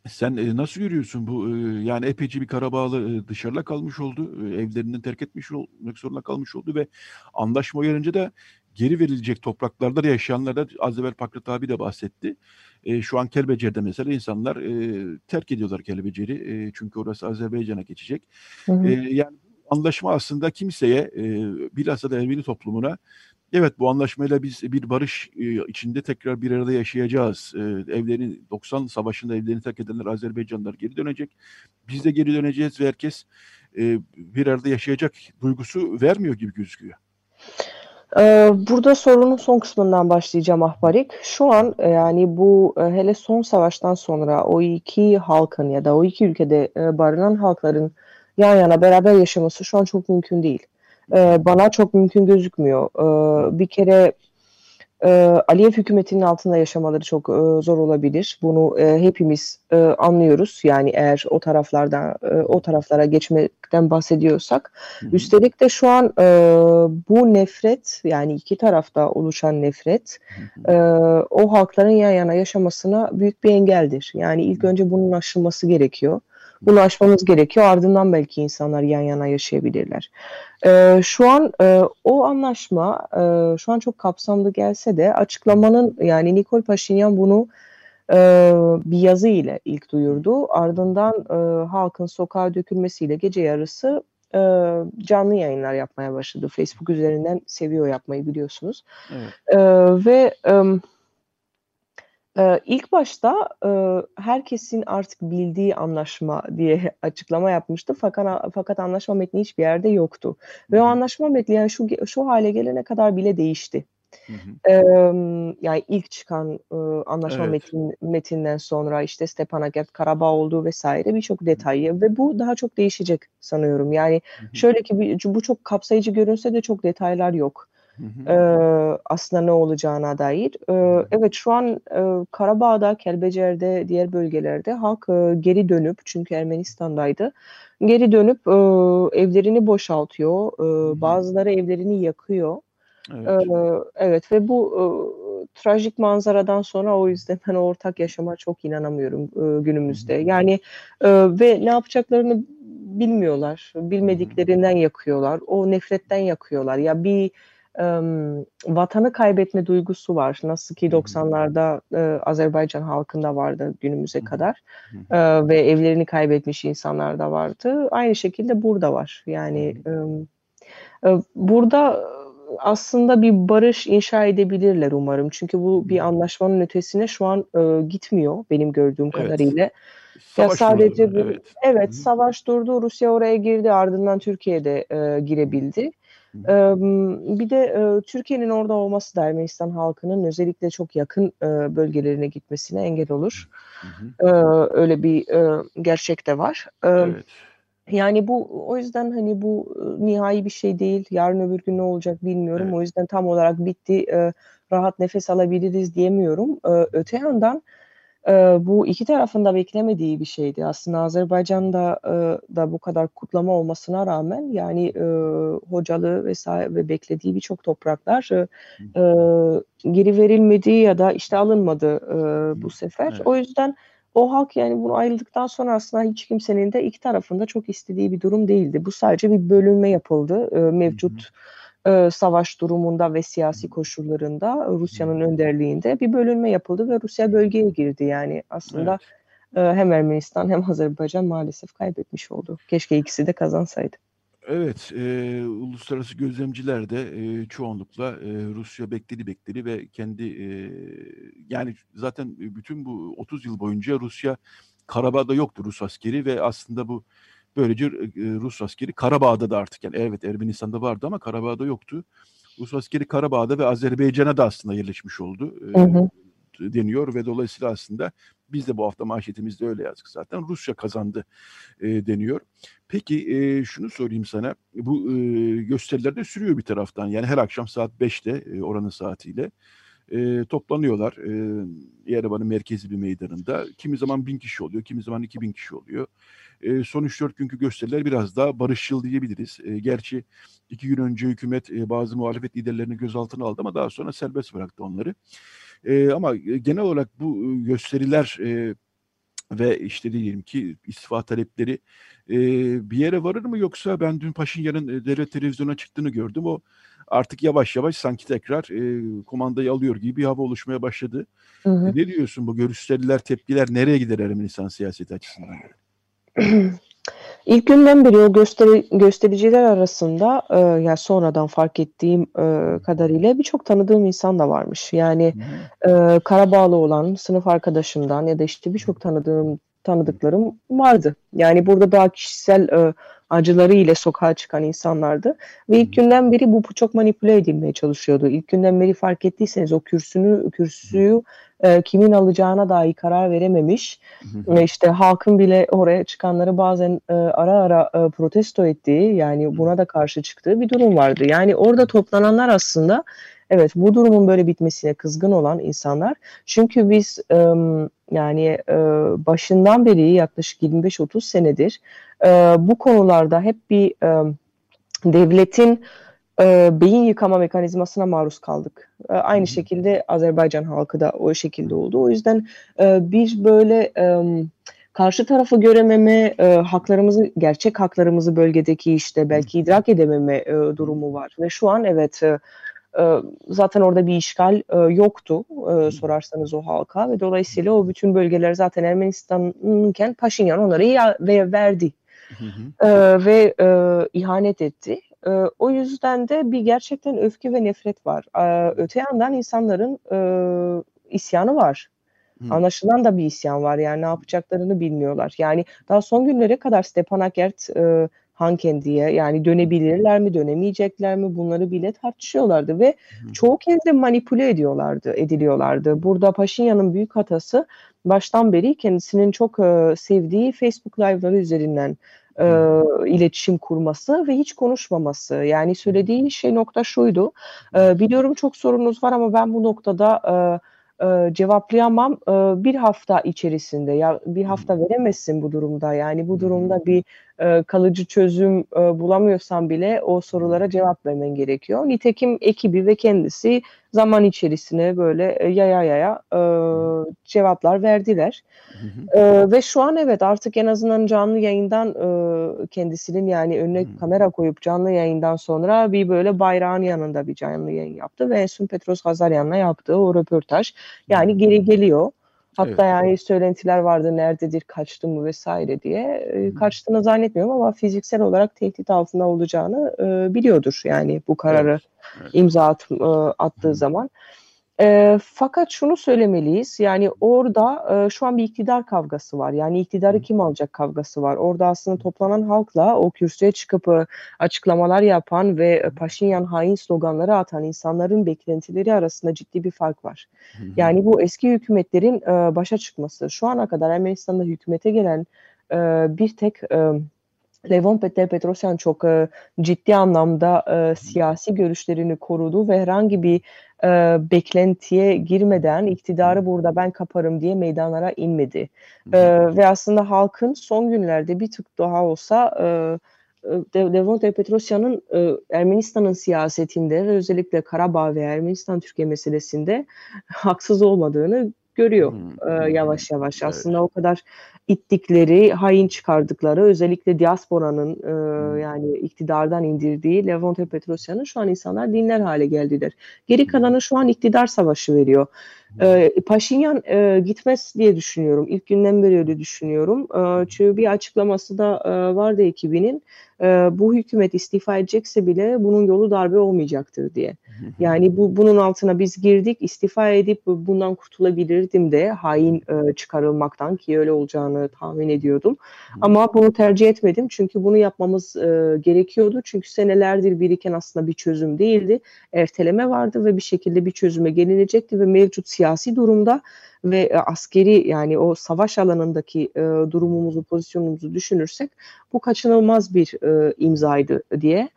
sen e, nasıl görüyorsun bu e, yani epeyce bir Karabağlı e, dışarıda kalmış oldu. E, evlerinden terk etmiş olmak zorunda kalmış oldu ve anlaşma uyarınca da geri verilecek topraklarda da yaşayanlar da az evvel Pakrat abi de bahsetti. E, şu an Kelbecer'de mesela insanlar e, terk ediyorlar Kelbecer'i e, çünkü orası Azerbaycan'a geçecek. Hı hı. E, yani anlaşma aslında kimseye e, bilhassa da Ermeni toplumuna Evet bu anlaşmayla biz bir barış e, içinde tekrar bir arada yaşayacağız. E, evlerini 90 savaşında evlerini terk edenler Azerbaycanlılar geri dönecek. Biz de geri döneceğiz ve herkes e, bir arada yaşayacak duygusu vermiyor gibi gözüküyor. Ee, burada sorunun son kısmından başlayacağım Ahbarik. Şu an e, yani bu hele son savaştan sonra o iki halkın ya da o iki ülkede barınan halkların yan yana beraber yaşaması şu an çok mümkün değil. Ee, bana çok mümkün gözükmüyor. Ee, bir kere e, Aliyev hükümetinin altında yaşamaları çok e, zor olabilir. Bunu e, hepimiz e, anlıyoruz. Yani eğer o taraflardan e, o taraflara geçmekten bahsediyorsak. Hı hı. Üstelik de şu an e, bu nefret yani iki tarafta oluşan nefret hı hı. E, o halkların yan yana yaşamasına büyük bir engeldir. Yani ilk önce bunun aşılması gerekiyor. Bunu aşmamız gerekiyor. Ardından belki insanlar yan yana yaşayabilirler. Ee, şu an e, o anlaşma e, şu an çok kapsamlı gelse de açıklamanın yani Nikol Paşinyan bunu e, bir yazı ile ilk duyurdu. Ardından e, halkın sokağa dökülmesiyle gece yarısı e, canlı yayınlar yapmaya başladı. Facebook üzerinden seviyor yapmayı biliyorsunuz. Evet. E, ve e, ee, ilk başta e, herkesin artık bildiği anlaşma diye <laughs> açıklama yapmıştı fakat fakat anlaşma metni hiçbir yerde yoktu ve o anlaşma metni yani şu şu hale gelene kadar bile değişti. Hı hı. Ee, yani ilk çıkan e, anlaşma evet. metin, metinden sonra işte Stepanakert, Karabağ olduğu vesaire birçok detayı ve bu daha çok değişecek sanıyorum. Yani hı şöyle ki bu çok kapsayıcı görünse de çok detaylar yok. E, aslında ne olacağına dair. E, evet şu an e, Karabağ'da, Kelbecer'de, diğer bölgelerde halk e, geri dönüp çünkü Ermenistan'daydı. Geri dönüp e, evlerini boşaltıyor. E, bazıları evlerini yakıyor. Evet. E, evet ve bu e, trajik manzaradan sonra o yüzden ben ortak yaşama çok inanamıyorum e, günümüzde. Yani e, ve ne yapacaklarını bilmiyorlar. Bilmediklerinden yakıyorlar. O nefretten yakıyorlar. Ya bir vatanı kaybetme duygusu var. Nasıl ki 90'larda e, Azerbaycan halkında vardı günümüze kadar e, ve evlerini kaybetmiş insanlar da vardı. Aynı şekilde burada var. Yani e, burada aslında bir barış inşa edebilirler umarım. Çünkü bu bir anlaşmanın ötesine şu an e, gitmiyor benim gördüğüm evet. kadarıyla. Savaş ya sadece durdu, bu, evet, evet savaş durdu. Rusya oraya girdi, ardından Türkiye'de e, girebildi. Bir de Türkiye'nin orada olması da Ermenistan halkının özellikle çok yakın bölgelerine gitmesine engel olur. Hı hı. Öyle bir gerçek de var. Evet. Yani bu o yüzden hani bu nihai bir şey değil. Yarın öbür gün ne olacak bilmiyorum. Evet. O yüzden tam olarak bitti. Rahat nefes alabiliriz diyemiyorum. Öte yandan bu iki tarafın da beklemediği bir şeydi. Aslında Azerbaycan'da da bu kadar kutlama olmasına rağmen yani hocalı vesaire ve beklediği birçok topraklar geri verilmedi ya da işte alınmadı bu sefer. Evet. O yüzden o halk yani bunu ayrıldıktan sonra aslında hiç kimsenin de iki tarafında çok istediği bir durum değildi. Bu sadece bir bölünme yapıldı mevcut. Hı hı e, savaş durumunda ve siyasi koşullarında Rusya'nın önderliğinde bir bölünme yapıldı ve Rusya bölgeye girdi. Yani aslında evet. e, hem Ermenistan hem Azerbaycan maalesef kaybetmiş oldu. Keşke ikisi de kazansaydı. Evet, e, uluslararası gözlemciler de e, çoğunlukla e, Rusya bekledi bekledi ve kendi e, yani zaten bütün bu 30 yıl boyunca Rusya Karabağ'da yoktu Rus askeri ve aslında bu Böylece Rus askeri Karabağ'da da artık yani evet Ermenistan'da vardı ama Karabağ'da yoktu. Rus askeri Karabağ'da ve Azerbaycan'a da aslında yerleşmiş oldu. Hı hı. deniyor ve dolayısıyla aslında biz de bu hafta manşetimizde öyle yazdık zaten. Rusya kazandı e, deniyor. Peki e, şunu sorayım sana. Bu e, gösteriler de sürüyor bir taraftan. Yani her akşam saat 5'te e, oranın saatiyle e, toplanıyorlar. E, Yerevan'ın merkezi bir meydanında. Kimi zaman bin kişi oluyor, kimi zaman iki bin kişi oluyor. E, son 3-4 günkü gösteriler biraz daha barışçıl diyebiliriz. E, gerçi iki gün önce hükümet e, bazı muhalefet liderlerini gözaltına aldı ama daha sonra serbest bıraktı onları. E, ama genel olarak bu gösteriler e, ve işte diyelim ki istifa talepleri e, bir yere varır mı yoksa ben dün Paşinyan'ın devlet televizyona çıktığını gördüm. O artık yavaş yavaş sanki tekrar e, komandayı alıyor gibi bir hava oluşmaya başladı. Hı hı. E, ne diyorsun bu gösteriler, tepkiler nereye gider Ermenistan siyaseti açısından? <clears throat> İlk günden beri o gösteri, göstericiler arasında e, yani sonradan fark ettiğim e, kadarıyla birçok tanıdığım insan da varmış. Yani e, Karabağlı olan sınıf arkadaşımdan ya da işte birçok tanıdığım tanıdıklarım vardı. Yani burada daha kişisel e, acıları ile sokağa çıkan insanlardı. Ve ilk günden beri bu çok manipüle edilmeye çalışıyordu. İlk günden beri fark ettiyseniz o kürsünü, kürsüyü e, kimin alacağına dahi karar verememiş. Ve işte halkın bile oraya çıkanları bazen e, ara ara e, protesto ettiği yani buna da karşı çıktığı bir durum vardı. Yani orada toplananlar aslında evet bu durumun böyle bitmesine kızgın olan insanlar. Çünkü biz e, yani e, başından beri yaklaşık 25-30 senedir e, bu konularda hep bir e, devletin e, beyin yıkama mekanizmasına maruz kaldık. E, aynı şekilde Azerbaycan halkı da o şekilde oldu. O yüzden e, bir böyle e, karşı tarafı görememe, e, haklarımızı, gerçek haklarımızı bölgedeki işte belki idrak edememe e, durumu var. Ve şu an evet e zaten orada bir işgal e, yoktu e, sorarsanız o halka ve dolayısıyla o bütün bölgeler zaten Ermenistan'ınken Paşinyan onları verdi. Hı hı. E, ve ihanet etti. O yüzden de bir gerçekten öfke ve nefret var. Öte yandan insanların isyanı var. Hı. Anlaşılan da bir isyan var yani ne yapacaklarını bilmiyorlar. Yani daha son günlere kadar Stepanakert e, Hankendi'ye yani dönebilirler mi dönemeyecekler mi bunları bile tartışıyorlardı ve Hı. çoğu kez de manipüle ediyorlardı ediliyorlardı. Burada Paşinyan'ın büyük hatası baştan beri kendisinin çok e, sevdiği Facebook live'ları üzerinden e, iletişim kurması ve hiç konuşmaması. Yani söylediği şey nokta şuydu. E, biliyorum çok sorunuz var ama ben bu noktada e, e, cevaplayamam e, bir hafta içerisinde ya bir hafta veremezsin bu durumda yani bu durumda bir e, kalıcı çözüm e, bulamıyorsan bile o sorulara cevap vermen gerekiyor. Nitekim ekibi ve kendisi zaman içerisinde böyle e, yaya yaya e, cevaplar verdiler. Hı hı. E, ve şu an evet artık en azından canlı yayından e, kendisinin yani önüne hı. kamera koyup canlı yayından sonra bir böyle bayrağın yanında bir canlı yayın yaptı ve Esun Petros Hazaryan'la yaptığı o röportaj yani geri geliyor. Hatta evet. yani söylentiler vardı nerededir, kaçtı mı vesaire diye. E, kaçtığını zannetmiyorum ama fiziksel olarak tehdit altında olacağını e, biliyordur yani bu kararı evet. Evet. imza at, e, attığı Hı. zaman. E, fakat şunu söylemeliyiz yani orada e, şu an bir iktidar kavgası var. Yani iktidarı kim alacak kavgası var. Orada aslında toplanan halkla o kürsüye çıkıp e, açıklamalar yapan ve e, Paşinyan hain sloganları atan insanların beklentileri arasında ciddi bir fark var. Yani bu eski hükümetlerin e, başa çıkması. Şu ana kadar Ermenistan'da hükümete gelen e, bir tek... E, Levon Petrosyan çok e, ciddi anlamda e, siyasi görüşlerini korudu ve herhangi bir e, beklentiye girmeden iktidarı burada ben kaparım diye meydanlara inmedi. E, ve aslında halkın son günlerde bir tık daha olsa e, e Levon Petrosyan'ın e, Ermenistan'ın siyasetinde ve özellikle Karabağ ve Ermenistan Türkiye meselesinde <laughs> haksız olmadığını görüyor hmm. e, yavaş yavaş. Evet. Aslında o kadar ittikleri, hain çıkardıkları özellikle diasporanın e, hmm. yani iktidardan indirdiği Levante Petrosyan'ın şu an insanlar dinler hale geldiler. Geri kalanı şu an iktidar savaşı veriyor. E, Paşinyan e, gitmez diye düşünüyorum. İlk günden beri öyle düşünüyorum. E, çünkü bir açıklaması da e, vardı ekibinin. E, bu hükümet istifa edecekse bile bunun yolu darbe olmayacaktır diye. Yani bu bunun altına biz girdik, istifa edip bundan kurtulabilirdim de hain e, çıkarılmaktan ki öyle olacağını tahmin ediyordum. Ama bunu tercih etmedim çünkü bunu yapmamız e, gerekiyordu. Çünkü senelerdir biriken aslında bir çözüm değildi. Erteleme vardı ve bir şekilde bir çözüme gelinecekti ve mevcut siyasi durumda ve e, askeri yani o savaş alanındaki e, durumumuzu, pozisyonumuzu düşünürsek bu kaçınılmaz bir e, imzaydı diye.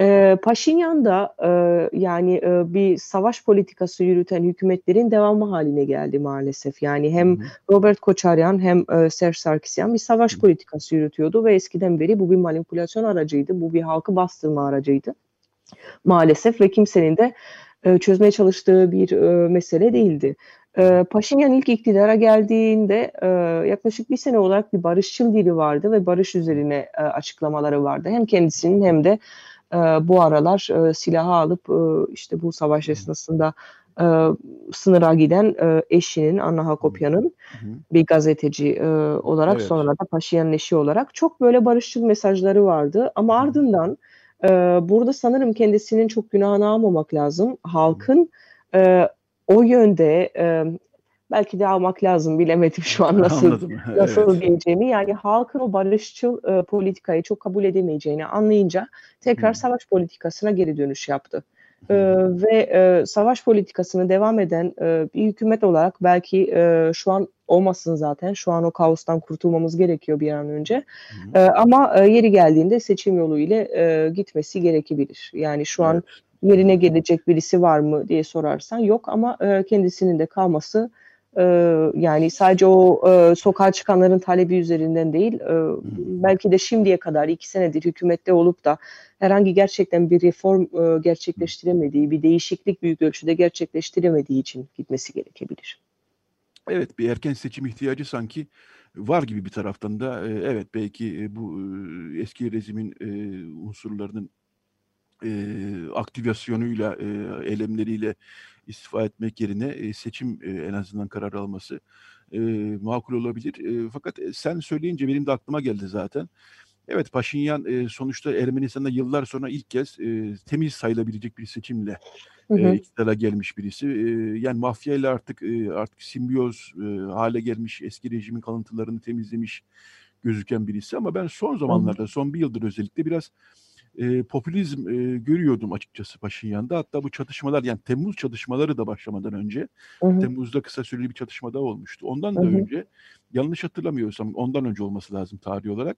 E, Paşinyan da e, yani e, bir savaş politikası yürüten hükümetlerin devamı haline geldi maalesef. Yani hem Robert Koçaryan hem e, Serge Sarkisyan bir savaş politikası yürütüyordu ve eskiden beri bu bir manipülasyon aracıydı. Bu bir halkı bastırma aracıydı maalesef ve kimsenin de e, çözmeye çalıştığı bir e, mesele değildi. E, Paşinyan ilk iktidara geldiğinde e, yaklaşık bir sene olarak bir barışçıl dili vardı ve barış üzerine e, açıklamaları vardı. Hem kendisinin hem de e, bu aralar e, silahı alıp e, işte bu savaş esnasında e, sınıra giden e, eşinin Anna Hakopyan'ın bir gazeteci e, olarak evet. sonra da Paşinyan'ın eşi olarak çok böyle barışçıl mesajları vardı. Ama ardından e, burada sanırım kendisinin çok günahını almamak lazım. Halkın e, o yönde e, belki de almak lazım bilemedim şu an nasıl <laughs> nasıl evet. diyeceğimi. Yani halkın o barışçıl e, politikayı çok kabul edemeyeceğini anlayınca tekrar savaş politikasına geri dönüş yaptı. Ee, ve e, savaş politikasını devam eden e, bir hükümet olarak belki e, şu an olmasın zaten. Şu an o kaostan kurtulmamız gerekiyor bir an önce. E, ama e, yeri geldiğinde seçim yolu ile e, gitmesi gerekebilir. Yani şu evet. an yerine gelecek birisi var mı diye sorarsan yok ama e, kendisinin de kalması e, yani sadece o e, sokağa çıkanların talebi üzerinden değil e, belki de şimdiye kadar iki senedir hükümette olup da herhangi gerçekten bir reform e, gerçekleştiremediği bir değişiklik büyük ölçüde gerçekleştiremediği için gitmesi gerekebilir. Evet bir erken seçim ihtiyacı sanki var gibi bir taraftan da evet belki bu eski rejimin unsurlarının e, aktivasyonuyla, e, eylemleriyle istifa etmek yerine e, seçim e, en azından karar alması e, makul olabilir. E, fakat sen söyleyince benim de aklıma geldi zaten. Evet Paşinyan e, sonuçta Ermenistan'da yıllar sonra ilk kez e, temiz sayılabilecek bir seçimle e, iktidara gelmiş birisi. E, yani mafyayla artık e, artık simbiyoz e, hale gelmiş, eski rejimin kalıntılarını temizlemiş gözüken birisi. Ama ben son zamanlarda, son bir yıldır özellikle biraz e, popülizm e, görüyordum açıkçası Paşinyan'da. Hatta bu çatışmalar yani Temmuz çatışmaları da başlamadan önce hı hı. Temmuz'da kısa süreli bir çatışma daha olmuştu. Ondan da hı hı. önce yanlış hatırlamıyorsam ondan önce olması lazım tarih olarak.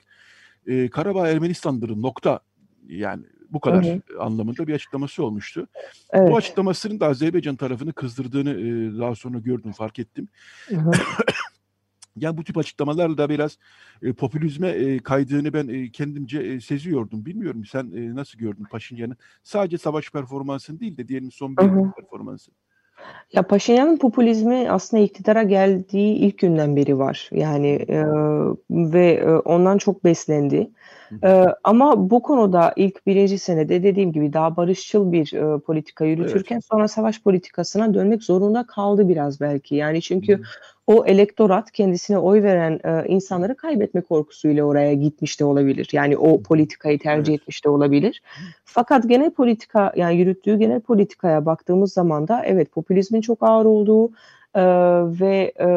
E, Karabağ Ermenistan'dır nokta yani bu kadar hı hı. anlamında bir açıklaması olmuştu. Evet. Bu açıklamasının da Azerbaycan tarafını kızdırdığını e, daha sonra gördüm, fark ettim. Hı hı. <coughs> Yani bu tip açıklamalarla da biraz e, popülizme e, kaydığını ben e, kendimce e, seziyordum. Bilmiyorum sen e, nasıl gördün Paşinyan'ın? Sadece savaş performansını değil de diyelim son bir yıl performansı. Ya Paşinyan'ın popülizmi aslında iktidara geldiği ilk günden beri var. Yani e, ve e, ondan çok beslendi. E, ama bu konuda ilk birinci senede dediğim gibi daha barışçıl bir e, politika yürütürken evet. sonra savaş politikasına dönmek zorunda kaldı biraz belki. Yani çünkü Hı o elektorat kendisine oy veren e, insanları kaybetme korkusuyla oraya gitmiş de olabilir. Yani o politikayı tercih evet. etmiş de olabilir. Fakat genel politika yani yürüttüğü genel politikaya baktığımız zaman da evet popülizmin çok ağır olduğu e, ve e,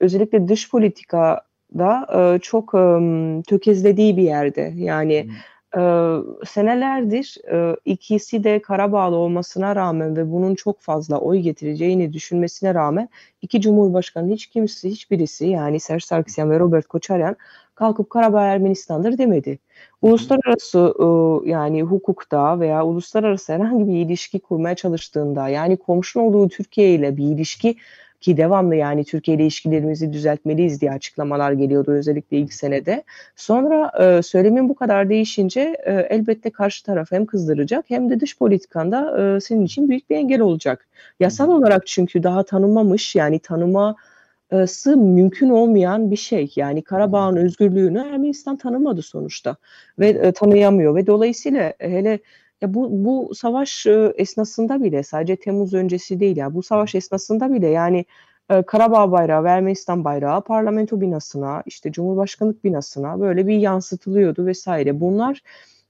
özellikle dış politikada e, çok e, tökezlediği bir yerde. Yani hmm ee, senelerdir e, ikisi de Karabağlı olmasına rağmen ve bunun çok fazla oy getireceğini düşünmesine rağmen iki cumhurbaşkanı hiç kimse hiçbirisi yani Serj Sarkisyan ve Robert Koçaryan kalkıp Karabağ Ermenistan'dır demedi. Uluslararası e, yani hukukta veya uluslararası herhangi bir ilişki kurmaya çalıştığında yani komşun olduğu Türkiye ile bir ilişki ki devamlı yani Türkiye ile ilişkilerimizi düzeltmeliyiz diye açıklamalar geliyordu özellikle ilk senede. Sonra e, söylemin bu kadar değişince e, elbette karşı taraf hem kızdıracak hem de dış politikanda e, senin için büyük bir engel olacak. Yasal olarak çünkü daha tanınmamış yani tanıma sı mümkün olmayan bir şey. Yani Karabağ'ın özgürlüğünü Ermenistan tanımadı sonuçta ve e, tanıyamıyor ve dolayısıyla hele ya bu bu savaş e, esnasında bile sadece Temmuz öncesi değil ya bu savaş esnasında bile yani e, Karabağ bayrağı ve Ermenistan bayrağı parlamento binasına işte Cumhurbaşkanlık binasına böyle bir yansıtılıyordu vesaire. Bunlar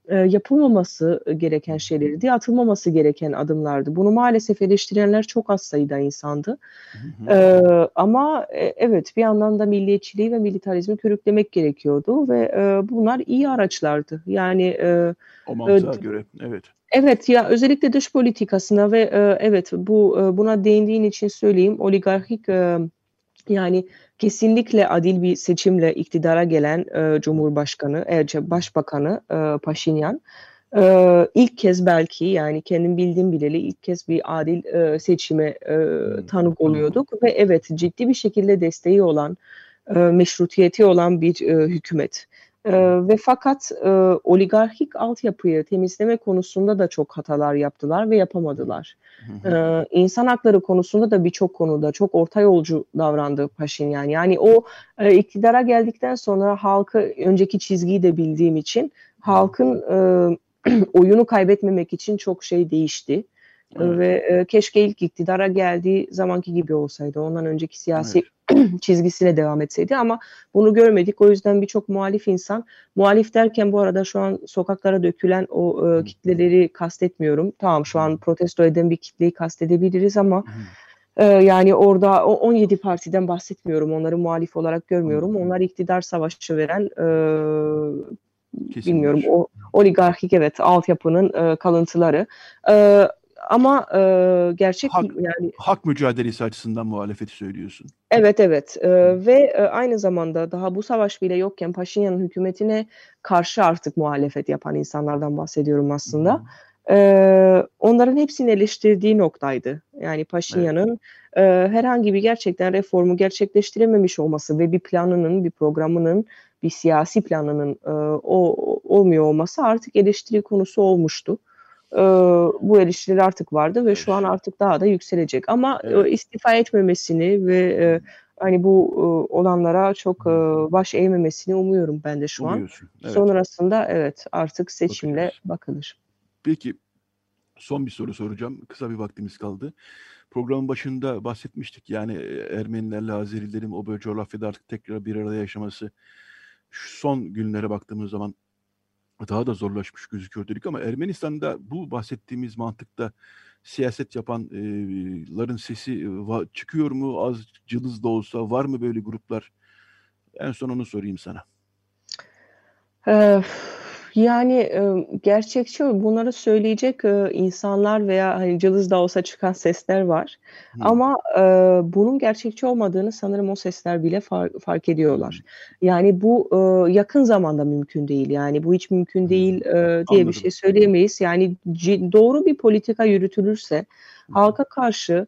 e, yapılmaması gereken şeylerdi, atılmaması gereken adımlardı. Bunu maalesef eleştirenler çok az sayıda insandı. Hı hı. E, ama e, evet bir yandan da milliyetçiliği ve militarizmi körüklemek gerekiyordu ve e, bunlar iyi araçlardı. Yani e, o mantığa e, göre evet. Evet ya özellikle dış politikasına ve e, evet bu e, buna değindiğin için söyleyeyim oligarkik e, yani kesinlikle adil bir seçimle iktidara gelen e, Cumhurbaşkanı, e, Başbakanı e, Paşinyan. E, ilk kez belki yani kendim bildiğim bileli ilk kez bir adil e, seçime e, hmm, tanık oluyorduk. Ve evet ciddi bir şekilde desteği olan, e, meşrutiyeti olan bir e, hükümet. E, ve fakat e, oligarkik altyapıyı temizleme konusunda da çok hatalar yaptılar ve yapamadılar. Ee, insan hakları konusunda da birçok konuda çok orta yolcu davrandı Paşinyan. Yani o e, iktidara geldikten sonra halkı önceki çizgiyi de bildiğim için halkın e, <clears throat> oyunu kaybetmemek için çok şey değişti. Evet. Ve e, keşke ilk iktidara geldiği zamanki gibi olsaydı. Ondan önceki siyasi evet. <clears throat> çizgisine devam etseydi ama bunu görmedik. O yüzden birçok muhalif insan, muhalif derken bu arada şu an sokaklara dökülen o e, kitleleri kastetmiyorum. Tamam şu an protesto eden bir kitleyi kastedebiliriz ama Ee, yani orada o 17 partiden bahsetmiyorum. Onları muhalif olarak görmüyorum. Onlar iktidar savaşı veren e, bilmiyorum o oligarkik evet altyapının e, kalıntıları. E, ama e, gerçek hak, yani hak mücadelesi açısından muhalefeti söylüyorsun. Evet evet e, ve e, aynı zamanda daha bu savaş bile yokken Paşinyan'ın hükümetine karşı artık muhalefet yapan insanlardan bahsediyorum aslında. E, onların hepsini eleştirdiği noktaydı. Yani Paşinyan'ın evet. e, herhangi bir gerçekten reformu gerçekleştirememiş olması ve bir planının, bir programının, bir siyasi planının e, o olmuyor olması artık eleştiri konusu olmuştu e, bu eleştiriler artık vardı ve şu an artık daha da yükselecek. Ama evet. e, istifa etmemesini ve e, hani bu e, olanlara çok e, baş eğmemesini umuyorum ben de şu an. Evet. Sonrasında evet artık seçimle bakılır. Peki son bir soru soracağım. Kısa bir vaktimiz kaldı. Programın başında bahsetmiştik yani Ermenilerle Azerilerin o böyle coğrafyada artık tekrar bir arada yaşaması. Şu son günlere baktığımız zaman daha da zorlaşmış gözüküyor dedik ama Ermenistan'da bu bahsettiğimiz mantıkta siyaset yapanların sesi çıkıyor mu? Az cılız da olsa var mı böyle gruplar? En son onu sorayım sana. Ee, yani gerçekçi bunları söyleyecek insanlar veya hani cılız da olsa çıkan sesler var. Hı. Ama bunun gerçekçi olmadığını sanırım o sesler bile fark ediyorlar. Yani bu yakın zamanda mümkün değil. Yani bu hiç mümkün değil diye Anladım. bir şey söyleyemeyiz. Yani doğru bir politika yürütülürse halka karşı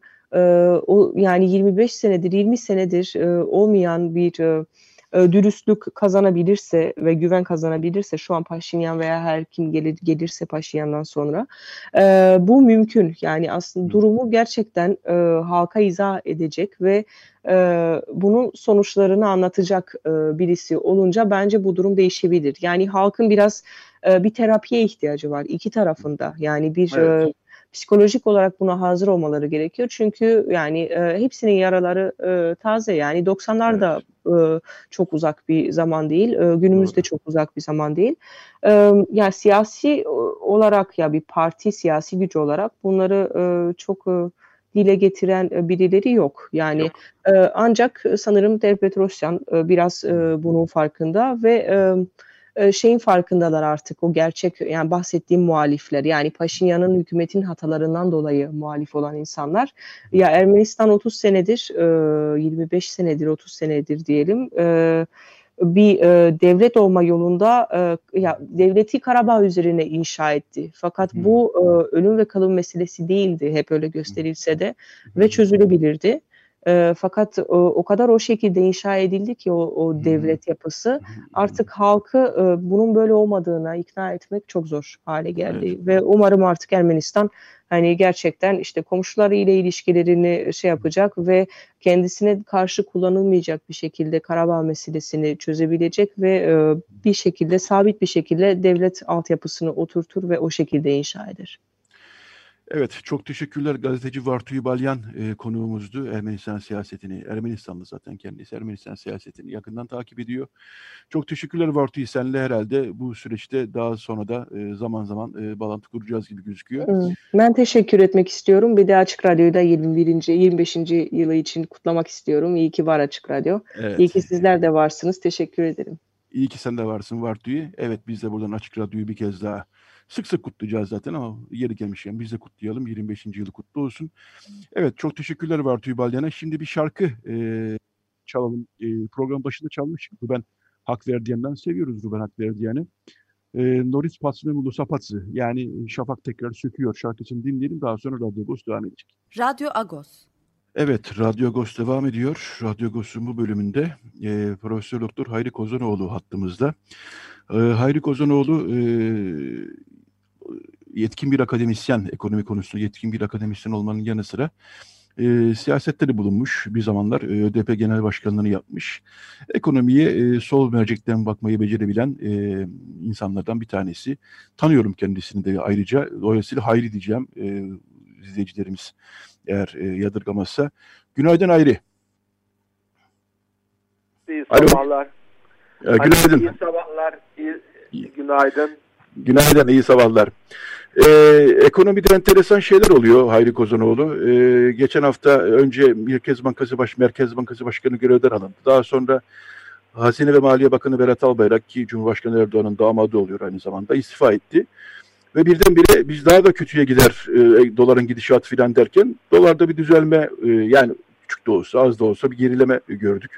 o yani 25 senedir 20 senedir olmayan bir e, dürüstlük kazanabilirse ve güven kazanabilirse şu an Paşinyan veya her kim gelir, gelirse Paşinyan'dan sonra e, bu mümkün. Yani aslında durumu gerçekten e, halka izah edecek ve e, bunun sonuçlarını anlatacak e, birisi olunca bence bu durum değişebilir. Yani halkın biraz e, bir terapiye ihtiyacı var iki tarafında. Yani bir evet. e, psikolojik olarak buna hazır olmaları gerekiyor. Çünkü yani e, hepsinin yaraları e, taze yani 90'lar da e, çok uzak bir zaman değil. E, günümüzde Doğru. çok uzak bir zaman değil. E, yani siyasi olarak ya bir parti siyasi gücü olarak bunları e, çok e, dile getiren e, birileri yok. Yani yok. E, ancak sanırım Dev Petrosyan e, biraz e, bunun farkında ve e, e, şeyin farkındalar artık o gerçek yani bahsettiğim muhalifler. Yani Paşinyan'ın hükümetin hatalarından dolayı muhalif olan insanlar. Ya Ermenistan 30 senedir 25 e, senedir 30 senedir diyelim e, bir devlet olma yolunda ya devleti Karabağ üzerine inşa etti. Fakat bu ölüm ve kalım meselesi değildi. Hep öyle gösterilse de ve çözülebilirdi. E, fakat o, o kadar o şekilde inşa edildi ki o, o devlet yapısı artık halkı e, bunun böyle olmadığına ikna etmek çok zor hale geldi evet. ve umarım artık Ermenistan hani gerçekten işte komşuları ile ilişkilerini şey yapacak ve kendisine karşı kullanılmayacak bir şekilde Karabağ meselesini çözebilecek ve e, bir şekilde sabit bir şekilde devlet altyapısını oturtur ve o şekilde inşa eder. Evet, çok teşekkürler. Gazeteci Vartuy Balyan e, konuğumuzdu. Ermenistan siyasetini, Ermenistanlı zaten kendisi, Ermenistan siyasetini yakından takip ediyor. Çok teşekkürler Vartuy. Senle herhalde bu süreçte daha sonra da e, zaman zaman e, bağlantı kuracağız gibi gözüküyor. Ben teşekkür etmek istiyorum. Bir de Açık Radyo'da 21. 25. yılı için kutlamak istiyorum. İyi ki var Açık Radyo. Evet. İyi ki sizler de varsınız. Teşekkür ederim. İyi ki sen de varsın Vartuy. Evet biz de buradan Açık Radyo'yu bir kez daha Sık sık kutlayacağız zaten ama yeri gelmişken biz de kutlayalım. 25. yılı kutlu olsun. Evet çok teşekkürler Vartuy Balyan'a. Şimdi bir şarkı e, çalalım. E, program başında çalmıştık. Ben Hak Verdiyen'den seviyoruz Ruben Hak Verdiyen'i. E, Noris Patsmemulu Sapatsı yani Şafak tekrar söküyor şarkısını dinleyelim. Daha sonra Radyo Agos devam edecek. Radyo Agos. Evet, Radyo Agos devam ediyor. Radyo Agos'un bu bölümünde e, Profesör Doktor Hayri Kozanoğlu hattımızda. E, Hayri Kozanoğlu e, yetkin bir akademisyen, ekonomi konusunda yetkin bir akademisyen olmanın yanı sıra e, siyasette de bulunmuş bir zamanlar e, ÖDP Genel Başkanlığı'nı yapmış. Ekonomiye e, sol mercekten bakmayı becerebilen e, insanlardan bir tanesi. Tanıyorum kendisini de ayrıca. Dolayısıyla hayri diyeceğim e, izleyicilerimiz eğer e, yadırgamazsa. Günaydın Ayri. İyi sabahlar. Alo. günaydın. İyi sabahlar. İyi, günaydın. Günaydın, iyi sabahlar. Ee, ekonomide enteresan şeyler oluyor Hayri Kozanoğlu. Ee, geçen hafta önce Merkez Bankası Baş Merkez Bankası Başkanı görevden alındı. Daha sonra Hazine ve Maliye Bakanı Berat Albayrak ki Cumhurbaşkanı Erdoğan'ın damadı oluyor aynı zamanda istifa etti. Ve birdenbire biz daha da kötüye gider e, doların gidişatı filan derken dolarda bir düzelme e, yani küçük de olsa az da olsa bir gerileme gördük.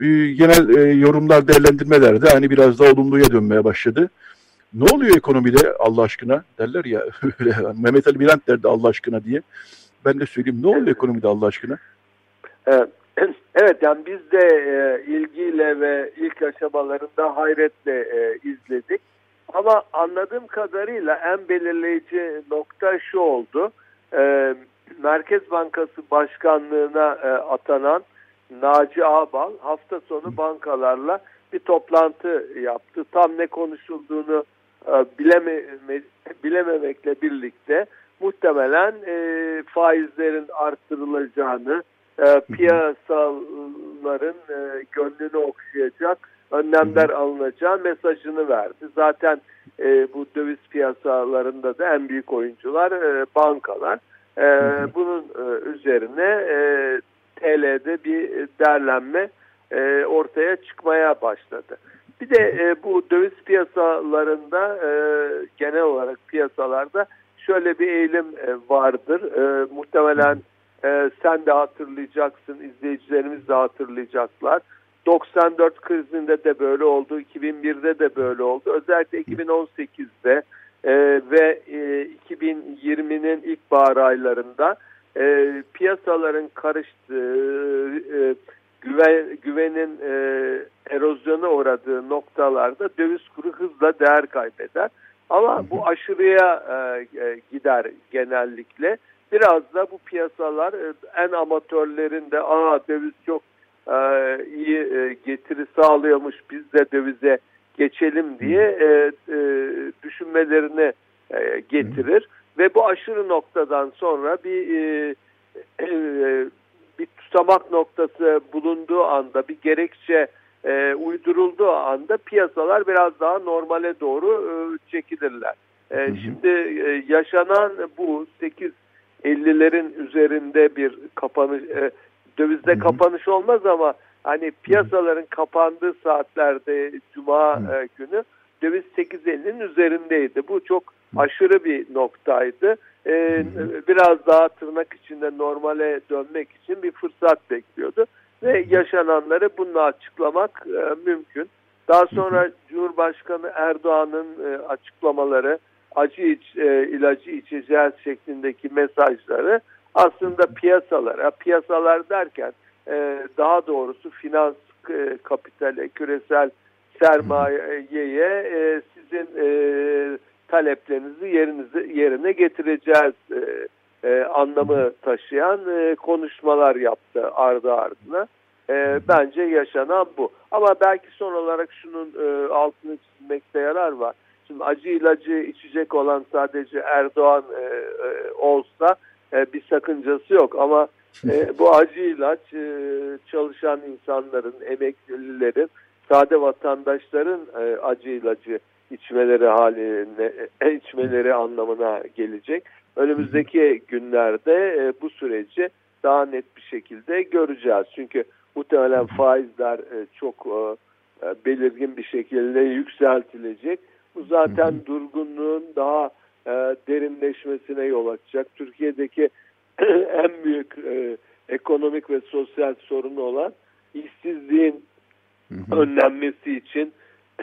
E, genel e, yorumlar değerlendirmelerde hani biraz daha olumluya dönmeye başladı. Ne oluyor ekonomide Allah aşkına derler ya <laughs> Mehmet Ali Birant derdi Allah aşkına diye. Ben de söyleyeyim ne oluyor ekonomide Allah aşkına? Evet. <clears throat> Evet yani biz de e, ilgiyle ve ilk aşamalarında hayretle e, izledik. Ama anladığım kadarıyla en belirleyici nokta şu oldu. E, Merkez Bankası Başkanlığına e, atanan Naci Ağbal hafta sonu bankalarla bir toplantı yaptı. Tam ne konuşulduğunu e, bileme, bilememekle birlikte muhtemelen e, faizlerin arttırılacağını, e, piyasaların e, gönlünü okşayacak önlemler alınacağı mesajını verdi. Zaten e, bu döviz piyasalarında da en büyük oyuncular e, bankalar. E, bunun e, üzerine e, TL'de bir değerlenme e, ortaya çıkmaya başladı. Bir de e, bu döviz piyasalarında e, genel olarak piyasalarda şöyle bir eğilim e, vardır. E, muhtemelen e, sen de hatırlayacaksın, izleyicilerimiz de hatırlayacaklar. 94 krizinde de böyle oldu, 2001'de de böyle oldu. Özellikle 2018'de e, ve e, 2020'nin ilkbahar aylarında e, piyasaların karıştığı, e, güven, güvenin e, erozyona uğradığı noktalarda döviz kuru hızla değer kaybeder. Ama bu aşırıya e, e, gider genellikle. Biraz da bu piyasalar e, en amatörlerin de aa döviz çok e, iyi e, getiri sağlıyormuş biz de dövize geçelim diye e, e, düşünmelerini e, getirir. Ve bu aşırı noktadan sonra bir e, e, bir tutamak noktası bulunduğu anda bir gerekçe e, uydurulduğu anda piyasalar biraz daha normale doğru e, çekilirler. E, Şimdi e, yaşanan bu 8.50'lerin üzerinde bir kapanış e, dövizde kapanış olmaz ama hani piyasaların kapandığı saatlerde Cuma e, günü döviz 8.50'nin üzerindeydi. Bu çok aşırı bir noktaydı. Ee, biraz daha tırnak içinde normale dönmek için bir fırsat bekliyordu. Ve yaşananları bununla açıklamak e, mümkün. Daha sonra Cumhurbaşkanı Erdoğan'ın e, açıklamaları, acı iç, e, ilacı içeceğiz şeklindeki mesajları aslında piyasalara, piyasalar derken e, daha doğrusu finans e, kapitale, küresel sermayeye e, sizin e, taleplerinizi yerinize, yerine getireceğiz anlamı taşıyan konuşmalar yaptı ardı ardına. Bence yaşanan bu. Ama belki son olarak şunun e, altını çizmekte yarar var. Şimdi acı ilacı içecek olan sadece Erdoğan olsa e, bir sakıncası yok. Ama e, <laughs> bu acı ilaç e, çalışan insanların, emeklilerin, sade vatandaşların e, acı ilacı içmeleri haline e, <laughs> içmeleri anlamına gelecek. Önümüzdeki günlerde e, bu süreci daha net bir şekilde göreceğiz. Çünkü muhtemelen faizler e, çok e, e belirgin bir şekilde yükseltilecek. Bu zaten durgunluğun daha e, derinleşmesine yol açacak. Türkiye'deki <clears throat> en büyük e, ekonomik ve sosyal sorunu olan işsizliğin önlenmesi için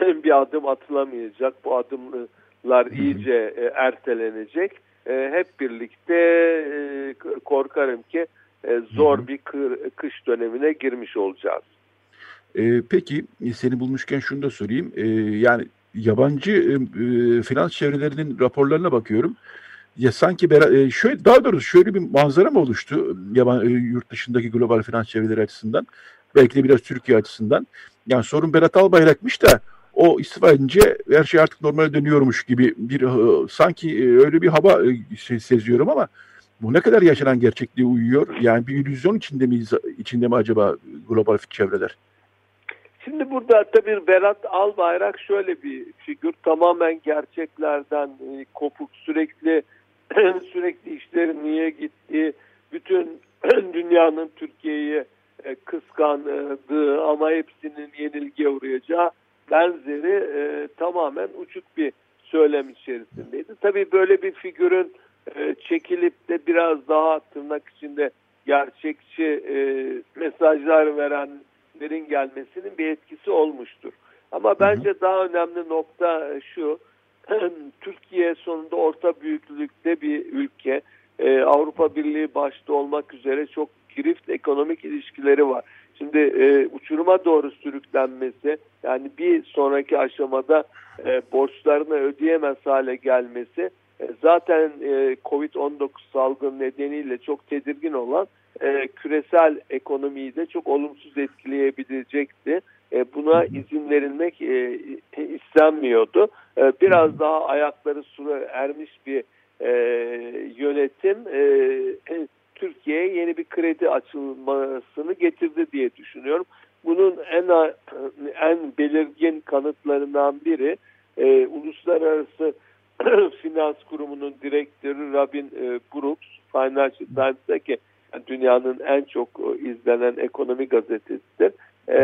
<clears throat> bir adım atılamayacak. Bu adımlar iyice e, ertelenecek. E, hep birlikte e, korkarım ki e, zor bir kır, kış dönemine girmiş olacağız. E, peki seni bulmuşken şunu da sorayım. E, yani yabancı e, finans çevrelerinin raporlarına bakıyorum. Ya sanki e, şöyle daha doğrusu şöyle bir manzara mı oluştu yaban e, yurt dışındaki global finans çevreleri açısından belki de biraz Türkiye açısından. Yani sorun Berat Albayrak'mış da o istifa edince her şey artık normale dönüyormuş gibi bir e, sanki e, öyle bir hava e, seziyorum ama bu ne kadar yaşanan gerçekliğe uyuyor? Yani bir illüzyon içinde miyiz, içinde mi acaba global çevreler? Şimdi burada tabii Berat Albayrak şöyle bir figür tamamen gerçeklerden e, kopuk sürekli <clears throat> sürekli işleri niye gitti bütün <clears throat> dünyanın Türkiye'yi e, kıskandığı ama hepsinin yenilgiye uğrayacağı benzeri e, tamamen uçuk bir söylem içerisindeydi. Tabii böyle bir figürün çekilip de biraz daha tırnak içinde gerçekçi mesajlar verenlerin gelmesinin bir etkisi olmuştur. Ama bence daha önemli nokta şu, <clears throat> Türkiye sonunda orta büyüklükte bir ülke. E, Avrupa Birliği başta olmak üzere çok girift ekonomik ilişkileri var. Şimdi e, uçuruma doğru sürüklenmesi yani bir sonraki aşamada e, borçlarını ödeyemez hale gelmesi e, zaten e, Covid-19 salgın nedeniyle çok tedirgin olan e, küresel ekonomiyi de çok olumsuz etkileyebilecekti. E, buna izin verilmek e, istenmiyordu. E, biraz daha ayakları suya ermiş bir e, yönetim e, Türkiye'ye yeni bir kredi açılmasını getirdi diye düşünüyorum. Bunun en en belirgin kanıtlarından biri e, uluslararası <clears throat> finans kurumunun direktörü Robin e, Brooks Financial Times'taki yani dünyanın en çok e, izlenen ekonomi gazetesidir. E,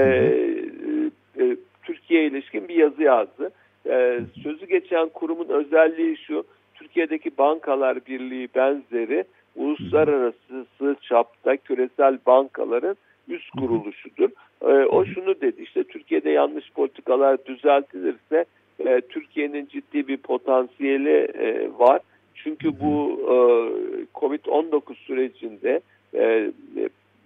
e, Türkiye ilişkin bir yazı yazdı. E, sözü geçen kurumun özelliği şu, Türkiye'deki bankalar birliği benzeri uluslararası çapta küresel bankaların üst kuruluşudur. E, o şunu dedi işte Türkiye'de yanlış politikalar düzeltilirse e, Türkiye'nin ciddi bir potansiyeli e, var. Çünkü bu e, Covid-19 sürecinde e,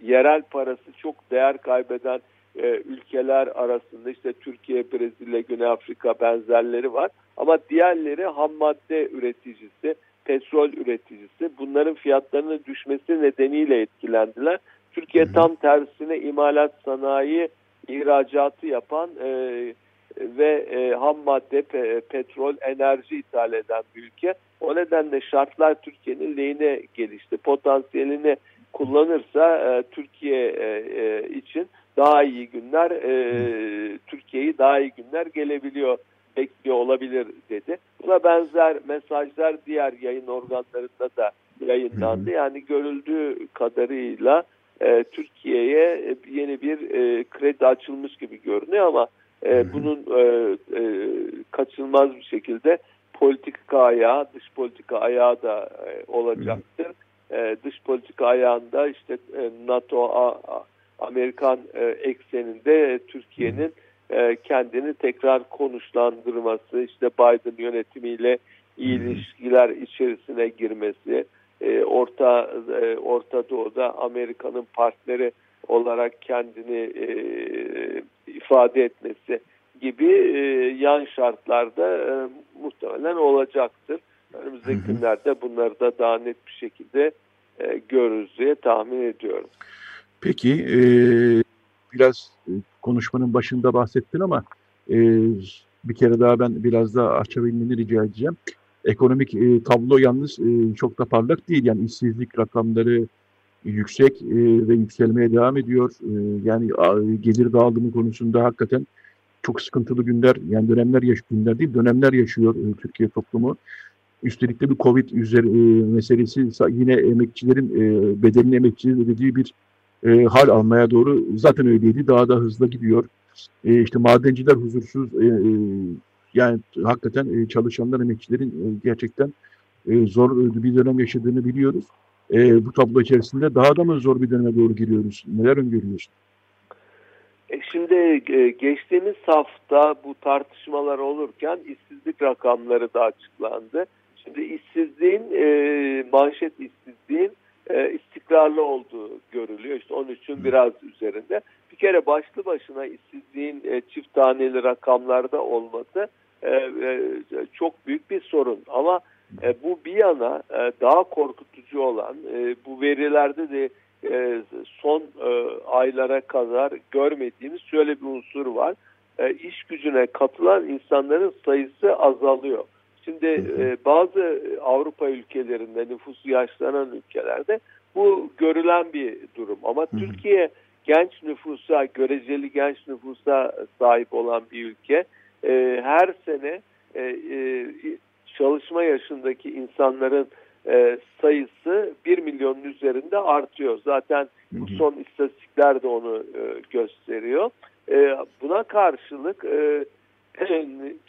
yerel parası çok değer kaybeden e, ülkeler arasında işte Türkiye, Brezilya, Güney Afrika benzerleri var. Ama diğerleri ham madde üreticisi, petrol üreticisi. Bunların fiyatlarının düşmesi nedeniyle etkilendiler. Türkiye tam tersine imalat sanayi ihracatı yapan e, ve e, ham madde, pe, petrol, enerji ithal eden bir ülke. O nedenle şartlar Türkiye'nin lehine gelişti. Potansiyelini kullanırsa e, Türkiye e, e, için daha iyi günler, e, Türkiye'yi daha iyi günler gelebiliyor, bekliyor olabilir dedi. Buna benzer mesajlar diğer yayın organlarında da yayınlandı. Yani görüldüğü kadarıyla e, Türkiye'ye yeni bir e, kredi açılmış gibi görünüyor ama e, bunun e, e, kaçınılmaz bir şekilde politika ayağı, dış politika ayağı da e, olacaktır. E, dış politika ayağında işte e, NATO, Amerikan e, ekseninde Türkiye'nin kendini tekrar konuşlandırması, işte Biden yönetimiyle iyi ilişkiler içerisine girmesi, Orta e, Orta Doğu'da Amerika'nın partneri olarak kendini ifade etmesi gibi yan şartlarda muhtemelen olacaktır. Önümüzdeki hı hı. günlerde bunları da daha net bir şekilde e, görürüz diye tahmin ediyorum. Peki e, biraz e, konuşmanın başında bahsettin ama e, bir kere daha ben biraz daha açabilmeni rica edeceğim. Ekonomik e, tablo yalnız e, çok da parlak değil. Yani işsizlik rakamları yüksek e, ve yükselmeye devam ediyor. E, yani a, gelir dağılımı konusunda hakikaten çok sıkıntılı günler, yani dönemler yaş günler değil, dönemler yaşıyor e, Türkiye toplumu. Üstelik de bir Covid üzeri e, meselesi yine emekçilerin e, bedelini emekçilerin ödediği bir e, hal almaya doğru zaten öyleydi. Daha da hızlı gidiyor. E, işte madenciler huzursuz. E, e, yani hakikaten e, çalışanlar, emekçilerin e, gerçekten e, zor bir dönem yaşadığını biliyoruz. E, bu tablo içerisinde daha da mı zor bir döneme doğru giriyoruz? Neler öngörüyorsun? E şimdi e, geçtiğimiz hafta bu tartışmalar olurken işsizlik rakamları da açıklandı. Şimdi işsizliğin, e, manşet işsizliğin e, istikrarlı olduğu görülüyor. İşte 13'ün biraz üzerinde. Bir kere başlı başına işsizliğin e, çift taneli rakamlarda olması e, e, çok büyük bir sorun. Ama e, bu bir yana e, daha korkutucu olan e, bu verilerde de e, son e, aylara kadar görmediğimiz şöyle bir unsur var. E, iş gücüne katılan insanların sayısı azalıyor. Şimdi e, bazı Avrupa ülkelerinde nüfusu yaşlanan ülkelerde bu görülen bir durum. Ama Türkiye genç nüfusa, göreceli genç nüfusa sahip olan bir ülke. E, her sene e, e, çalışma yaşındaki insanların e, sayısı 1 milyonun üzerinde artıyor. Zaten bu son istatistikler de onu e, gösteriyor. E, buna karşılık e,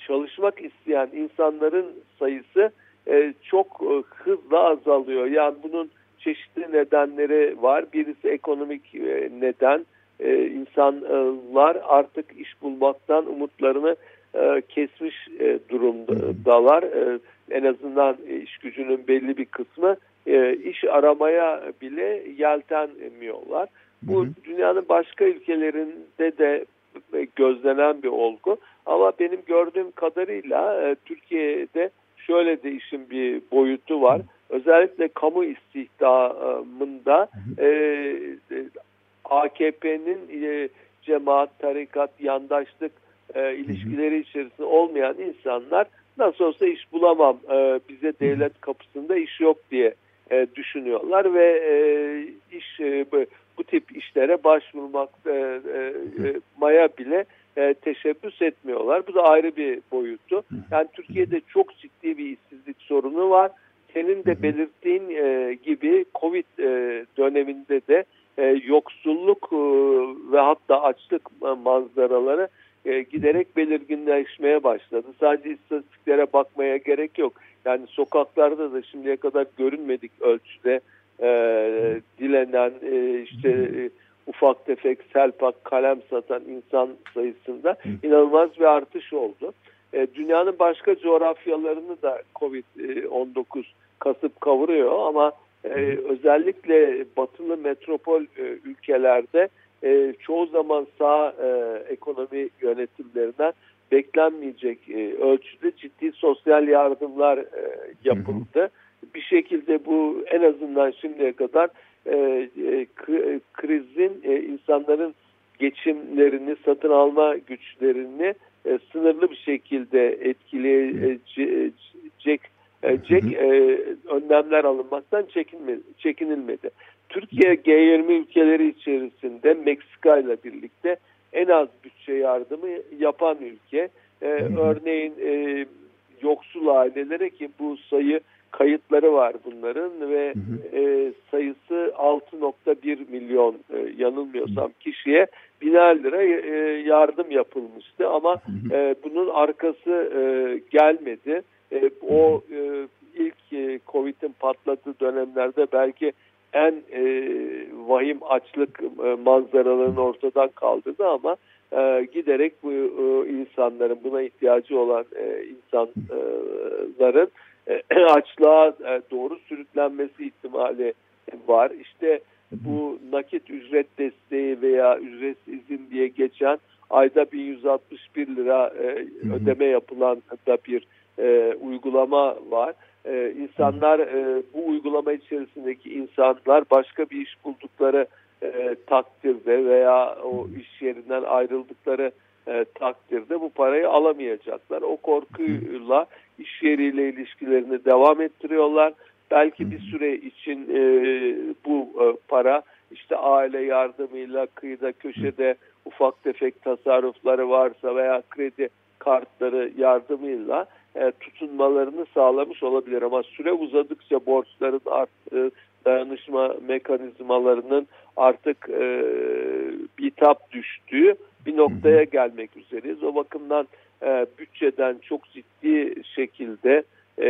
çalışmak isteyen insanların sayısı e, çok e, hızla azalıyor. Yani bunun çeşitli nedenleri var. Birisi ekonomik e, neden. E, insanlar artık iş bulmaktan umutlarını e, kesmiş e, durumdalar. E, en azından iş gücünün belli bir kısmı e, iş aramaya bile yeltenmiyorlar. Bu hı hı. dünyanın başka ülkelerinde de gözlenen bir olgu. Ama benim gördüğüm kadarıyla e, Türkiye'de şöyle değişim bir boyutu var. Özellikle kamu istihdamında e, e AKP'nin e, cemaat, tarikat, yandaşlık e, ilişkileri içerisinde olmayan insanlar nasıl olsa iş bulamam, e, bize devlet kapısında iş yok diye e, düşünüyorlar ve e, iş e, bu tip işlere başvurmak e, e, maya bile e, teşebbüs etmiyorlar. Bu da ayrı bir boyutu. Yani Türkiye'de çok ciddi bir işsizlik sorunu var. Senin de belirttiğin e, gibi Covid e, döneminde de e, yoksulluk e, ve hatta açlık manzaraları e, giderek belirginleşmeye başladı. Sadece istatistiklere bakmaya gerek yok. Yani sokaklarda da şimdiye kadar görünmedik ölçüde e, dilenen e, işte e, ufak tefek selpak kalem satan insan sayısında inanılmaz bir artış oldu. E, dünyanın başka coğrafyalarını da Covid-19 kasıp kavuruyor ama e, özellikle batılı metropol e, ülkelerde e, çoğu zaman sağ e, ekonomi yönetimlerinden beklenmeyecek e, ölçüde ciddi sosyal yardımlar e, yapıldı. Hı hı. Bir şekilde bu en azından şimdiye kadar e, e, krizin e, insanların geçimlerini, satın alma güçlerini e, sınırlı bir şekilde etkileyecek e, e, önlemler alınmaktan çekinme, çekinilmedi. Türkiye G20 ülkeleri içerisinde Meksika ile birlikte en az bütçe yardımı yapan ülke. E, örneğin e, yoksul ailelere ki bu sayı kayıtları var bunların ve E, sayısı 6.1 milyon e, yanılmıyorsam kişiye biner lira e, yardım yapılmıştı ama e, bunun arkası e, gelmedi. E, o e, ilk e, Covid'in patladığı dönemlerde belki en e, vahim açlık e, manzaralarını ortadan kaldırdı ama e, giderek bu e, insanların buna ihtiyacı olan e, insanların e, <clears throat> açlığa e, doğru sürüklenmesi ihtimali var. İşte bu nakit ücret desteği veya ücretsiz izin diye geçen ayda 1161 lira e, ödeme yapılan da bir e, uygulama var. E, insanlar e, bu uygulama içerisindeki insanlar başka bir iş buldukları e, takdirde veya o iş yerinden ayrıldıkları e, takdirde bu parayı alamayacaklar. O korkuyla iş yeriyle ilişkilerini devam ettiriyorlar. Belki bir süre için e, bu e, para işte aile yardımıyla kıyıda köşede ufak tefek tasarrufları varsa veya kredi kartları yardımıyla e, tutunmalarını sağlamış olabilir ama süre uzadıkça borçların arttığı dayanışma mekanizmalarının artık e, bitap düştüğü bir noktaya gelmek üzereyiz. O bakımdan e, bütçeden çok ciddi şekilde e,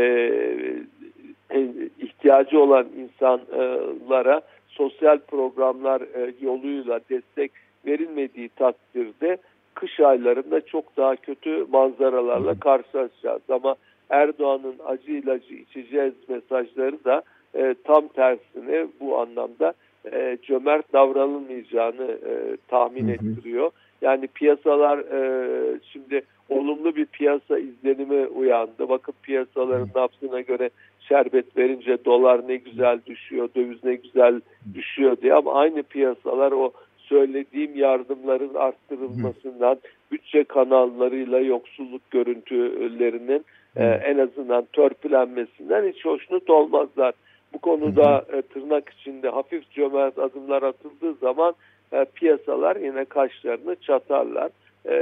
e, ihtiyacı olan insanlara sosyal programlar e, yoluyla destek verilmediği takdirde kış aylarında çok daha kötü manzaralarla karşılaşacağız. Ama Erdoğan'ın acı ilacı içeceğiz mesajları da e, tam tersine bu anlamda e, cömert davranılmayacağını e, tahmin hı hı. ettiriyor. Yani piyasalar e, şimdi olumlu bir piyasa izlenimi uyandı. Bakın piyasaların nabzına göre şerbet verince dolar ne güzel düşüyor, döviz ne güzel düşüyor diye. Ama aynı piyasalar o söylediğim yardımların arttırılmasından, bütçe kanallarıyla yoksulluk görüntülerinin e, en azından törpülenmesinden hiç hoşnut olmazlar. Bu konuda e, tırnak içinde hafif cömert adımlar atıldığı zaman e, piyasalar yine kaşlarını çatarlar. E,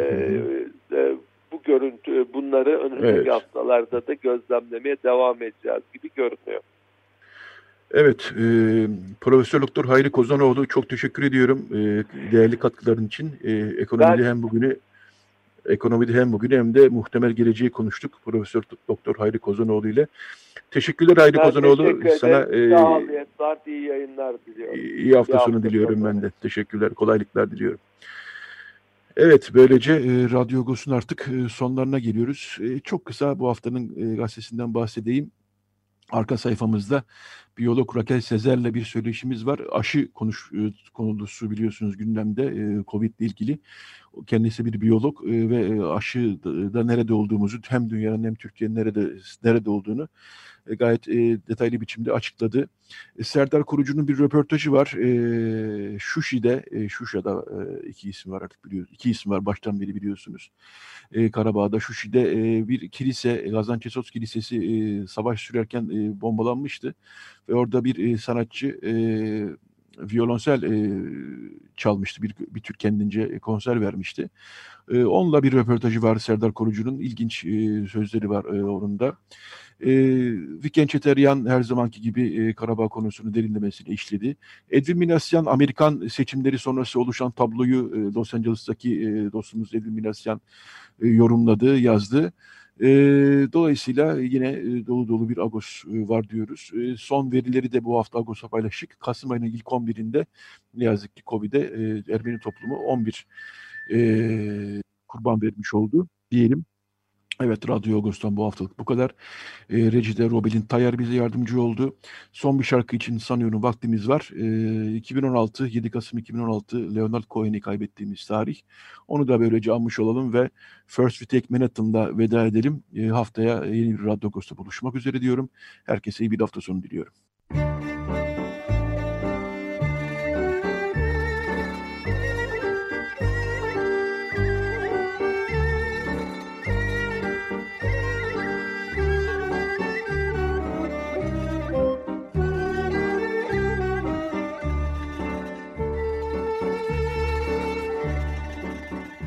e, bu görüntü bunları önümüzdeki evet. haftalarda da gözlemlemeye devam edeceğiz gibi görünüyor. Evet, e, Profesör Doktor Hayri Kozanoğlu çok teşekkür ediyorum e, değerli katkıların için. E, ekonomide ben, hem bugünü ekonomide hem bugün hem de muhtemel geleceği konuştuk Profesör Doktor Hayri Kozanoğlu ile. Teşekkürler Hayri ben Kozanoğlu. Teşekkür Sana e, Sağ iyi yayınlar diliyorum. İyi hafta iyi sonu diliyorum ben de. Teşekkürler, kolaylıklar diliyorum. Evet, böylece e, Radyo Agos'un artık e, sonlarına geliyoruz. E, çok kısa bu haftanın e, gazetesinden bahsedeyim. Arka sayfamızda biyolog Raquel Sezer'le bir söyleşimiz var. Aşı konuş, e, konusu biliyorsunuz gündemde e, Covid ile ilgili. Kendisi bir biyolog e, ve aşı da nerede olduğumuzu hem dünyanın hem Türkiye'nin nerede nerede olduğunu e, gayet e, detaylı biçimde açıkladı. E, Serdar Kurucu'nun bir röportajı var. E, Şuşi'de, e, Şuşa'da e, iki isim var artık biliyorsunuz. İki isim var baştan beri biliyorsunuz. E, Karabağ'da, Şuşi'de e, bir kilise, Gazançesos Kilisesi e, savaş sürerken e, bombalanmıştı. Ve orada bir e, sanatçı e, violonsel e, çalmıştı. Bir, bir tür kendince konser vermişti. E, onunla bir röportajı var Serdar Korucu'nun. ilginç e, sözleri var e, onun da. E, Viken Çeteryan her zamanki gibi e, Karabağ konusunu derinlemesine işledi. Edwin Minasyan Amerikan seçimleri sonrası oluşan tabloyu e, Los Angeles'taki e, dostumuz Edwin Minasyan e, yorumladı, yazdı. E, dolayısıyla yine e, dolu dolu bir Agos e, var diyoruz. E, son verileri de bu hafta Agos'a paylaştık. Kasım ayının ilk 11'inde ne yazık ki Covid'e e, Ermeni toplumu 11 e, kurban vermiş oldu diyelim. Evet Radyo Agos'tan bu haftalık bu kadar. E, Recide Robel'in Tayyar bize yardımcı oldu. Son bir şarkı için sanıyorum vaktimiz var. E, 2016, 7 Kasım 2016 Leonard Cohen'i kaybettiğimiz tarih. Onu da böylece almış olalım ve First We Take Manhattan'da veda edelim. E, haftaya yeni bir Radyo Agos'ta buluşmak üzere diyorum. Herkese iyi bir hafta sonu diliyorum.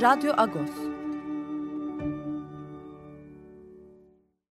Radyo Agos.